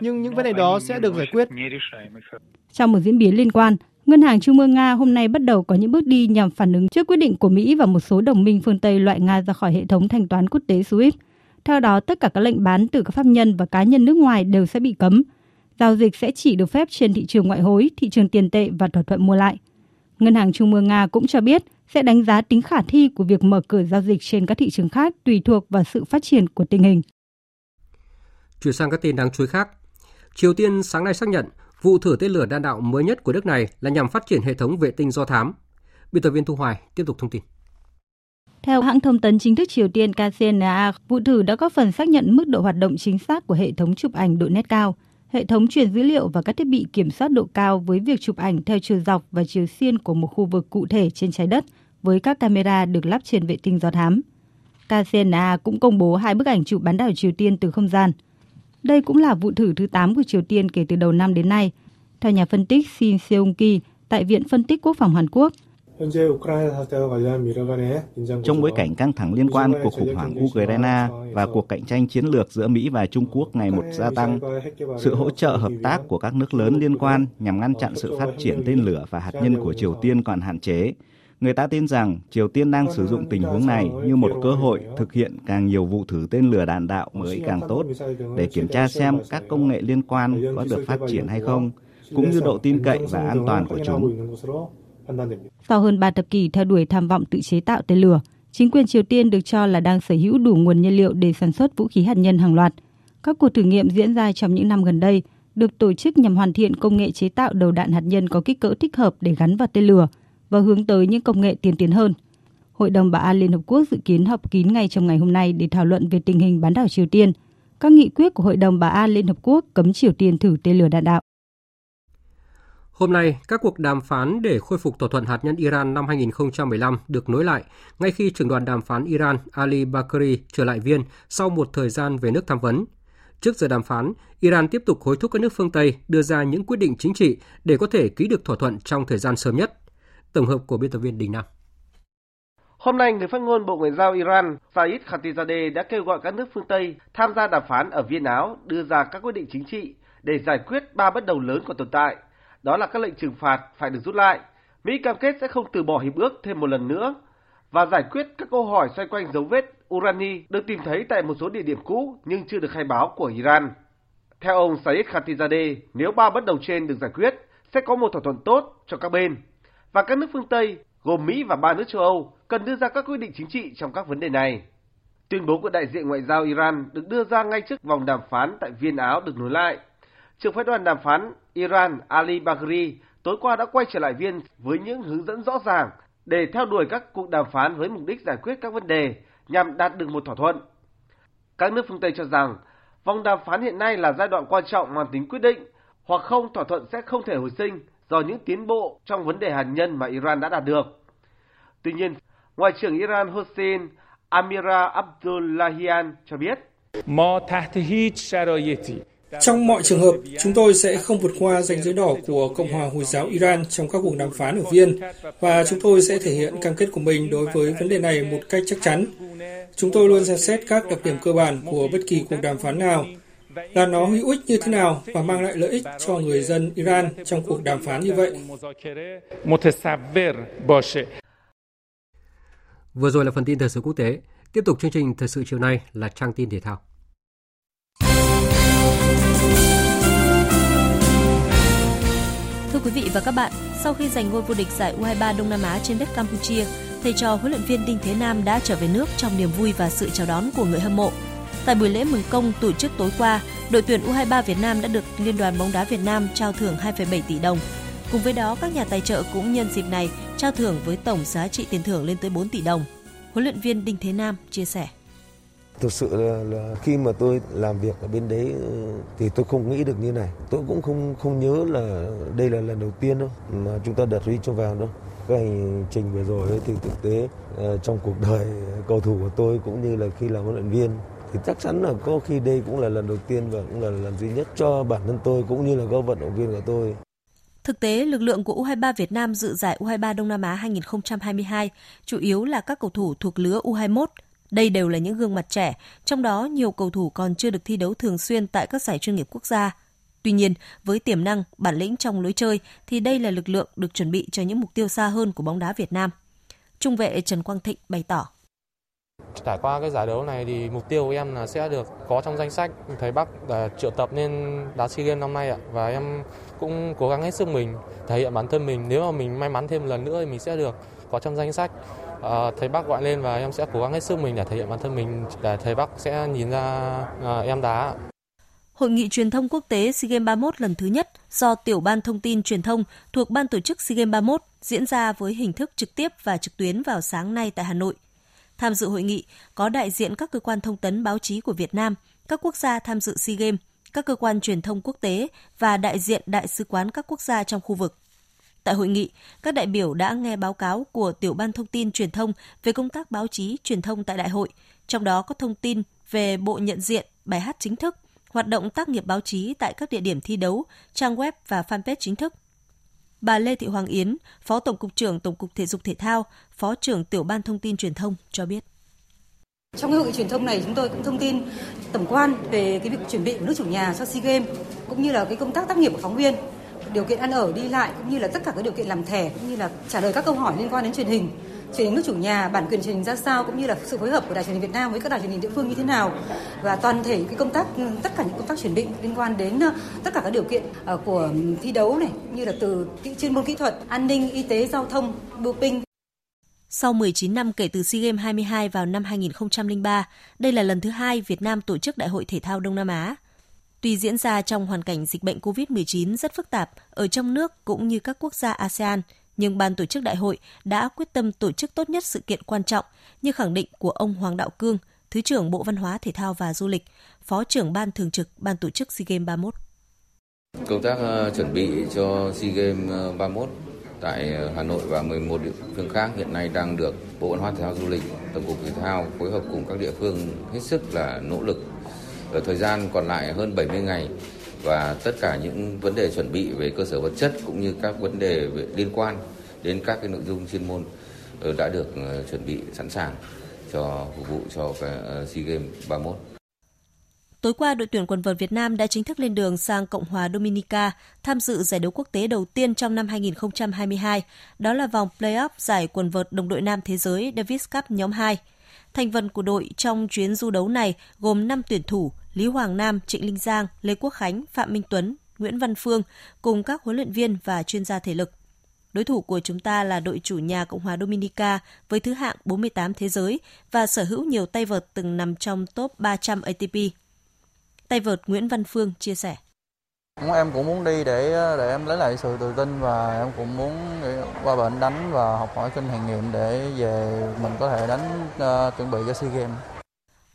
[SPEAKER 32] nhưng những vấn đề đó sẽ được giải quyết.
[SPEAKER 31] Trong một diễn biến liên quan, Ngân hàng Trung ương Nga hôm nay bắt đầu có những bước đi nhằm phản ứng trước quyết định của Mỹ và một số đồng minh phương Tây loại Nga ra khỏi hệ thống thanh toán quốc tế SWIFT. Theo đó, tất cả các lệnh bán từ các pháp nhân và cá nhân nước ngoài đều sẽ bị cấm. Giao dịch sẽ chỉ được phép trên thị trường ngoại hối, thị trường tiền tệ và thỏa thuận mua lại. Ngân hàng Trung ương Nga cũng cho biết sẽ đánh giá tính khả thi của việc mở cửa giao dịch trên các thị trường khác tùy thuộc vào sự phát triển của tình hình.
[SPEAKER 1] Chuyển sang các tin đáng chú ý khác. Triều Tiên sáng nay xác nhận vụ thử tên lửa đạn đạo mới nhất của nước này là nhằm phát triển hệ thống vệ tinh do thám. Biên tập viên Thu Hoài tiếp tục thông tin.
[SPEAKER 31] Theo hãng thông tấn chính thức Triều Tiên KCNA, vụ thử đã có phần xác nhận mức độ hoạt động chính xác của hệ thống chụp ảnh độ nét cao, hệ thống truyền dữ liệu và các thiết bị kiểm soát độ cao với việc chụp ảnh theo chiều dọc và chiều xiên của một khu vực cụ thể trên trái đất với các camera được lắp trên vệ tinh do thám. KCNA cũng công bố hai bức ảnh chụp bán đảo Triều Tiên từ không gian. Đây cũng là vụ thử thứ 8 của Triều Tiên kể từ đầu năm đến nay. Theo nhà phân tích Shin Seung-ki tại Viện Phân tích Quốc phòng Hàn Quốc,
[SPEAKER 33] trong bối cảnh căng thẳng liên quan cuộc khủng hoảng Ukraine và cuộc cạnh tranh chiến lược giữa Mỹ và Trung Quốc ngày một gia tăng, sự hỗ trợ hợp tác của các nước lớn liên quan nhằm ngăn chặn sự phát triển tên lửa và hạt nhân của Triều Tiên còn hạn chế. Người ta tin rằng Triều Tiên đang sử dụng tình huống này như một cơ hội thực hiện càng nhiều vụ thử tên lửa đạn đạo mới càng tốt để kiểm tra xem các công nghệ liên quan có được phát triển hay không, cũng như độ tin cậy và an toàn của chúng.
[SPEAKER 31] Sau hơn 3 thập kỷ theo đuổi tham vọng tự chế tạo tên lửa, chính quyền Triều Tiên được cho là đang sở hữu đủ nguồn nhiên liệu để sản xuất vũ khí hạt nhân hàng loạt. Các cuộc thử nghiệm diễn ra trong những năm gần đây được tổ chức nhằm hoàn thiện công nghệ chế tạo đầu đạn hạt nhân có kích cỡ thích hợp để gắn vào tên lửa và hướng tới những công nghệ tiên tiến hơn. Hội đồng Bảo an Liên Hợp Quốc dự kiến họp kín ngay trong ngày hôm nay để thảo luận về tình hình bán đảo Triều Tiên. Các nghị quyết của Hội đồng Bảo an Liên Hợp Quốc cấm Triều Tiên thử tên lửa đạn đạo.
[SPEAKER 1] Hôm nay, các cuộc đàm phán để khôi phục thỏa thuận hạt nhân Iran năm 2015 được nối lại, ngay khi trưởng đoàn đàm phán Iran Ali Bakri trở lại Viên sau một thời gian về nước tham vấn. Trước giờ đàm phán, Iran tiếp tục hối thúc các nước phương Tây đưa ra những quyết định chính trị để có thể ký được thỏa thuận trong thời gian sớm nhất. Tổng hợp của biên tập viên Đình Nam.
[SPEAKER 34] Hôm nay, người phát ngôn Bộ Ngoại giao Iran Said Khatibzadeh đã kêu gọi các nước phương Tây tham gia đàm phán ở Viên Áo đưa ra các quyết định chính trị để giải quyết ba bất đồng lớn còn tồn tại – đó là các lệnh trừng phạt phải được rút lại. Mỹ cam kết sẽ không từ bỏ hiệp ước thêm một lần nữa và giải quyết các câu hỏi xoay quanh dấu vết urani được tìm thấy tại một số địa điểm cũ nhưng chưa được khai báo của Iran. Theo ông Said Khatibzadeh, nếu ba bất đồng trên được giải quyết, sẽ có một thỏa thuận tốt cho các bên. Và các nước phương Tây, gồm Mỹ và ba nước châu Âu, cần đưa ra các quyết định chính trị trong các vấn đề này. Tuyên bố của đại diện ngoại giao Iran được đưa ra ngay trước vòng đàm phán tại Viên Áo được nối lại. Trưởng phái đoàn đàm phán Iran Ali Bagheri tối qua đã quay trở lại Viên với những hướng dẫn rõ ràng để theo đuổi các cuộc đàm phán với mục đích giải quyết các vấn đề nhằm đạt được một thỏa thuận. Các nước phương Tây cho rằng vòng đàm phán hiện nay là giai đoạn quan trọng mang tính quyết định, hoặc không thỏa thuận sẽ không thể hồi sinh do những tiến bộ trong vấn đề hạt nhân mà Iran đã đạt được. Tuy nhiên, Ngoại trưởng Iran Hossein Amira Abdullahian cho biết,
[SPEAKER 35] trong mọi trường hợp, chúng tôi sẽ không vượt qua ranh giới đỏ của Cộng hòa Hồi giáo Iran trong các cuộc đàm phán ở Viên, và chúng tôi sẽ thể hiện cam kết của mình đối với vấn đề này một cách chắc chắn. Chúng tôi luôn xem xét các đặc điểm cơ bản của bất kỳ cuộc đàm phán nào, là nó hữu ích như thế nào và mang lại lợi ích cho người dân Iran trong cuộc đàm phán như vậy.
[SPEAKER 1] Vừa rồi là phần tin thời sự quốc tế. Tiếp tục chương trình thời sự chiều nay là trang tin thể thao.
[SPEAKER 36] Thưa quý vị và các bạn, sau khi giành ngôi vô địch giải U23 Đông Nam Á trên đất Campuchia, thầy trò huấn luyện viên Đinh Thế Nam đã trở về nước trong niềm vui và sự chào đón của người hâm mộ. Tại buổi lễ mừng công tổ chức tối qua, đội tuyển U23 Việt Nam đã được Liên đoàn bóng đá Việt Nam trao thưởng 2,7 tỷ đồng. Cùng với đó, các nhà tài trợ cũng nhân dịp này trao thưởng với tổng giá trị tiền thưởng lên tới 4 tỷ đồng. Huấn luyện viên Đinh Thế Nam chia sẻ.
[SPEAKER 29] Thực sự là, là khi mà tôi làm việc ở bên đấy ừ, thì tôi không nghĩ được như này. Tôi cũng không không nhớ là đây là lần đầu tiên đâu mà chúng ta đặt huy cho vàng đâu. Cái hành trình vừa rồi thì thực tế ờ, trong cuộc đời cầu thủ của tôi cũng như là khi làm huấn luyện viên thì chắc chắn là có khi đây cũng là lần đầu tiên và cũng là lần duy nhất cho bản thân tôi cũng như là các vận động viên của tôi.
[SPEAKER 36] Thực tế, lực lượng của U23 Việt Nam dự giải U23 Đông Nam Á 2022 chủ yếu là các cầu thủ thuộc lứa U21. Đây đều là những gương mặt trẻ, trong đó nhiều cầu thủ còn chưa được thi đấu thường xuyên tại các giải chuyên nghiệp quốc gia. Tuy nhiên, với tiềm năng, bản lĩnh trong lối chơi thì đây là lực lượng được chuẩn bị cho những mục tiêu xa hơn của bóng đá Việt Nam. Trung vệ Trần Quang Thịnh bày tỏ.
[SPEAKER 32] Trải qua cái giải đấu này thì mục tiêu của em là sẽ được có trong danh sách thầy Bắc để à, triệu tập nên đá SEA Games năm nay ạ và em cũng cố gắng hết sức mình thể hiện bản thân mình nếu mà mình may mắn thêm lần nữa thì mình sẽ được có trong danh sách à, thầy Bắc gọi lên và em sẽ cố gắng hết sức mình để thể hiện bản thân mình để thầy Bắc sẽ nhìn ra à, em đá.
[SPEAKER 36] Hội nghị truyền thông quốc tế SEA Games 31 lần thứ nhất do Tiểu ban Thông tin Truyền thông thuộc Ban tổ chức SEA Games 31 diễn ra với hình thức trực tiếp và trực tuyến vào sáng nay tại Hà Nội. Tham dự hội nghị có đại diện các cơ quan thông tấn báo chí của Việt Nam, các quốc gia tham dự SEA Games, các cơ quan truyền thông quốc tế và đại diện đại sứ quán các quốc gia trong khu vực. Tại hội nghị, các đại biểu đã nghe báo cáo của Tiểu ban Thông tin Truyền thông về công tác báo chí truyền thông tại đại hội, trong đó có thông tin về bộ nhận diện, bài hát chính thức, hoạt động tác nghiệp báo chí tại các địa điểm thi đấu, trang web và fanpage chính thức. Bà Lê Thị Hoàng Yến, Phó Tổng cục trưởng Tổng cục Thể dục Thể thao, Phó trưởng Tiểu ban Thông tin Truyền thông cho biết.
[SPEAKER 10] Trong hội nghị truyền thông này chúng tôi cũng thông tin tổng quan về cái việc chuẩn bị của nước chủ nhà cho SEA Games cũng như là cái công tác tác nghiệp của phóng viên, điều kiện ăn ở đi lại cũng như là tất cả các điều kiện làm thẻ cũng như là trả lời các câu hỏi liên quan đến truyền hình truyền hình nước chủ nhà bản quyền truyền hình ra sao cũng như là sự phối hợp của đài truyền hình Việt Nam với các đài truyền hình địa phương như thế nào và toàn thể cái công tác tất cả những công tác chuẩn bị liên quan đến ờ, tất cả các điều kiện ờ, của thi đấu này như là từ chuyên môn kỹ thuật an ninh y tế giao thông doping
[SPEAKER 36] sau 19 năm kể từ SEA Games 22 vào năm 2003, đây là lần thứ hai Việt Nam tổ chức Đại hội Thể thao Đông Nam Á. Tuy diễn ra trong hoàn cảnh dịch bệnh COVID-19 rất phức tạp ở trong nước cũng như các quốc gia ASEAN, nhưng ban tổ chức đại hội đã quyết tâm tổ chức tốt nhất sự kiện quan trọng như khẳng định của ông Hoàng Đạo Cương, Thứ trưởng Bộ Văn hóa Thể thao và Du lịch, Phó trưởng Ban Thường trực Ban tổ chức SEA Games 31.
[SPEAKER 37] Công tác ờ, chuẩn bị cho SEA Games ờ, 31 tại ờ, Hà Nội và 11 địa phương khác hiện nay đang được Bộ Văn hóa Thể thao Du lịch, Tổng cục Thể thao phối hợp cùng các địa phương hết sức là nỗ lực. Ở thời gian còn lại hơn 70 ngày và tất cả những vấn đề chuẩn bị về cơ sở vật chất cũng như các vấn đề liên quan đến các cái nội dung chuyên môn ờ, đã được ờ, chuẩn bị sẵn sàng cho phục vụ cho cái ờ, SEA Games 31.
[SPEAKER 36] Tối qua, đội tuyển quần vợt Việt Nam đã chính thức lên đường sang Cộng hòa Dominica tham dự giải đấu quốc tế đầu tiên trong năm 2022, đó là vòng play-off giải quần vợt đồng đội nam thế giới Davis Cup nhóm 2. Thành phần của đội trong chuyến du đấu này gồm 5 tuyển thủ Lý Hoàng Nam, Trịnh Linh Giang, Lê Quốc Khánh, Phạm Minh Tuấn, Nguyễn Văn Phương cùng các huấn luyện viên và chuyên gia thể lực. Đối thủ của chúng ta là đội chủ nhà Cộng hòa Dominica với thứ hạng 48 thế giới và sở hữu nhiều tay vợt từng nằm trong top 300 ATP. Tay vợt Nguyễn Văn Phương chia sẻ.
[SPEAKER 38] Em cũng muốn đi để để em lấy lại sự tự tin và em cũng muốn qua bệnh đánh và học hỏi kinh nghiệm để về mình có thể đánh uh, chuẩn bị cho SEA Games.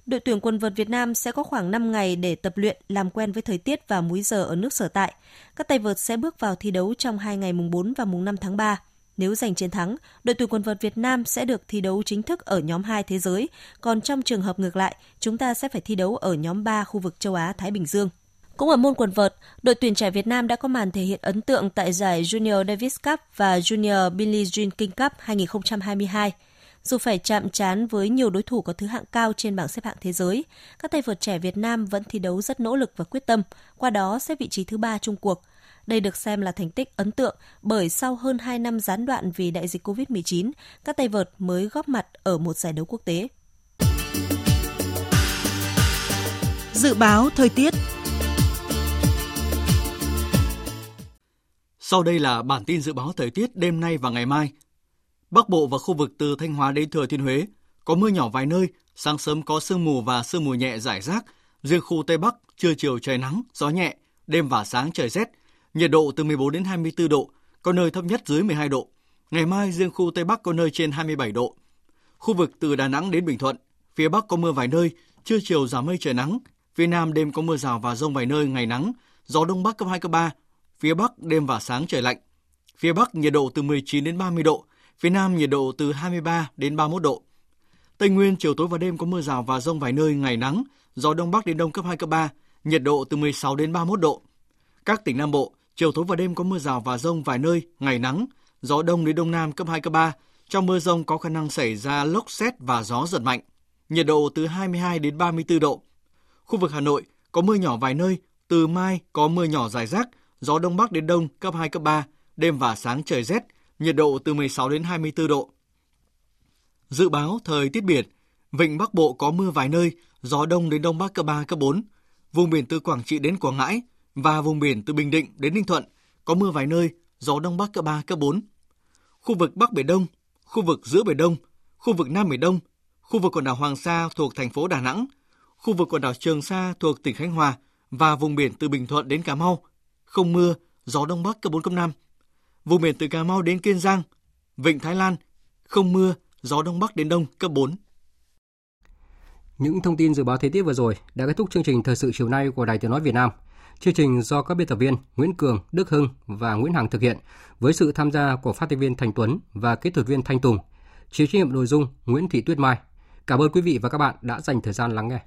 [SPEAKER 36] Đội tuyển quần vợt Việt Nam sẽ có khoảng 5 ngày để tập luyện, làm quen với thời tiết và múi giờ ở nước sở tại. Các tay vợt sẽ bước vào thi đấu trong hai ngày mùng 4 và mùng 5 tháng 3. Nếu giành chiến thắng, đội tuyển quần vợt Việt Nam sẽ được thi đấu chính thức ở nhóm 2 thế giới, còn trong trường hợp ngược lại, chúng ta sẽ phải thi đấu ở nhóm 3 khu vực châu Á Thái Bình Dương. Cũng ở môn quần vợt, đội tuyển trẻ Việt Nam đã có màn thể hiện ấn tượng tại giải Junior Davis Cup và Junior Billie Jean King Cup 2022. Dù phải chạm trán với nhiều đối thủ có thứ hạng cao trên bảng xếp hạng thế giới, các tay vợt trẻ Việt Nam vẫn thi đấu rất nỗ lực và quyết tâm, qua đó xếp vị trí thứ ba chung cuộc. Đây được xem là thành tích ấn tượng bởi sau hơn 2 năm gián đoạn vì đại dịch COVID-19, các tay vợt mới góp mặt ở một giải đấu quốc tế.
[SPEAKER 28] Dự báo thời tiết
[SPEAKER 2] Sau đây là bản tin dự báo thời tiết đêm nay và ngày mai. Bắc Bộ và khu vực từ Thanh Hóa đến Thừa Thiên Huế có mưa nhỏ vài nơi, sáng sớm có sương mù và sương mù nhẹ rải rác. Riêng khu Tây Bắc trưa chiều trời nắng, gió nhẹ, đêm và sáng trời rét. Nhiệt độ từ 14 đến 24 độ, có nơi thấp nhất dưới 12 độ. Ngày mai riêng khu Tây Bắc có nơi trên 27 độ. Khu vực từ Đà Nẵng đến Bình Thuận, phía Bắc có mưa vài nơi, trưa chiều giảm mây trời nắng, phía Nam đêm có mưa rào và rông vài nơi, ngày nắng, gió Đông Bắc cấp 2, cấp 3, phía Bắc đêm và sáng trời lạnh. Phía Bắc nhiệt độ từ 19 đến 30 độ, phía Nam nhiệt độ từ 23 đến 31 độ. Tây Nguyên chiều tối và đêm có mưa rào và rông vài nơi, ngày nắng, gió Đông Bắc đến Đông cấp 2, cấp 3, nhiệt độ từ 16 đến 31 độ. Các tỉnh Nam Bộ, chiều tối và đêm có mưa rào và rông vài nơi, ngày nắng, gió Đông đến Đông Nam cấp 2, cấp 3. Trong mưa rông có khả năng xảy ra lốc xét và gió giật mạnh. Nhiệt độ từ 22 đến 34 độ. Khu vực Hà Nội có mưa nhỏ vài nơi, từ mai có mưa nhỏ rải rác, gió đông bắc đến đông cấp 2 cấp 3, đêm và sáng trời rét, nhiệt độ từ 16 đến 24 độ. Dự báo thời tiết biển, vịnh Bắc Bộ có mưa vài nơi, gió đông đến đông bắc cấp 3 cấp 4. Vùng biển từ Quảng Trị đến Quảng Ngãi và vùng biển từ Bình Định đến Ninh Thuận có mưa vài nơi, gió đông bắc cấp 3 cấp 4. Khu vực Bắc Biển Đông, khu vực giữa Biển Đông, khu vực Nam Biển Đông, khu vực quần đảo Hoàng Sa thuộc thành phố Đà Nẵng, khu vực quần đảo Trường Sa thuộc tỉnh Khánh Hòa và vùng biển từ Bình Thuận đến Cà Mau không mưa, gió đông bắc cấp 4 cấp 5. Vùng biển từ Cà Mau đến Kiên Giang, Vịnh Thái Lan, không mưa, gió đông bắc đến đông cấp 4.
[SPEAKER 1] Những thông tin dự báo thời tiết vừa rồi đã kết thúc chương trình thời sự chiều nay của Đài Tiếng nói Việt Nam. Chương trình do các biên tập viên Nguyễn Cường, Đức Hưng và Nguyễn Hằng thực hiện với sự tham gia của phát thanh viên Thành Tuấn và kỹ thuật viên Thanh Tùng. Chịu trách nhiệm nội dung Nguyễn Thị Tuyết Mai. Cảm ơn quý vị và các bạn đã dành thời gian lắng nghe.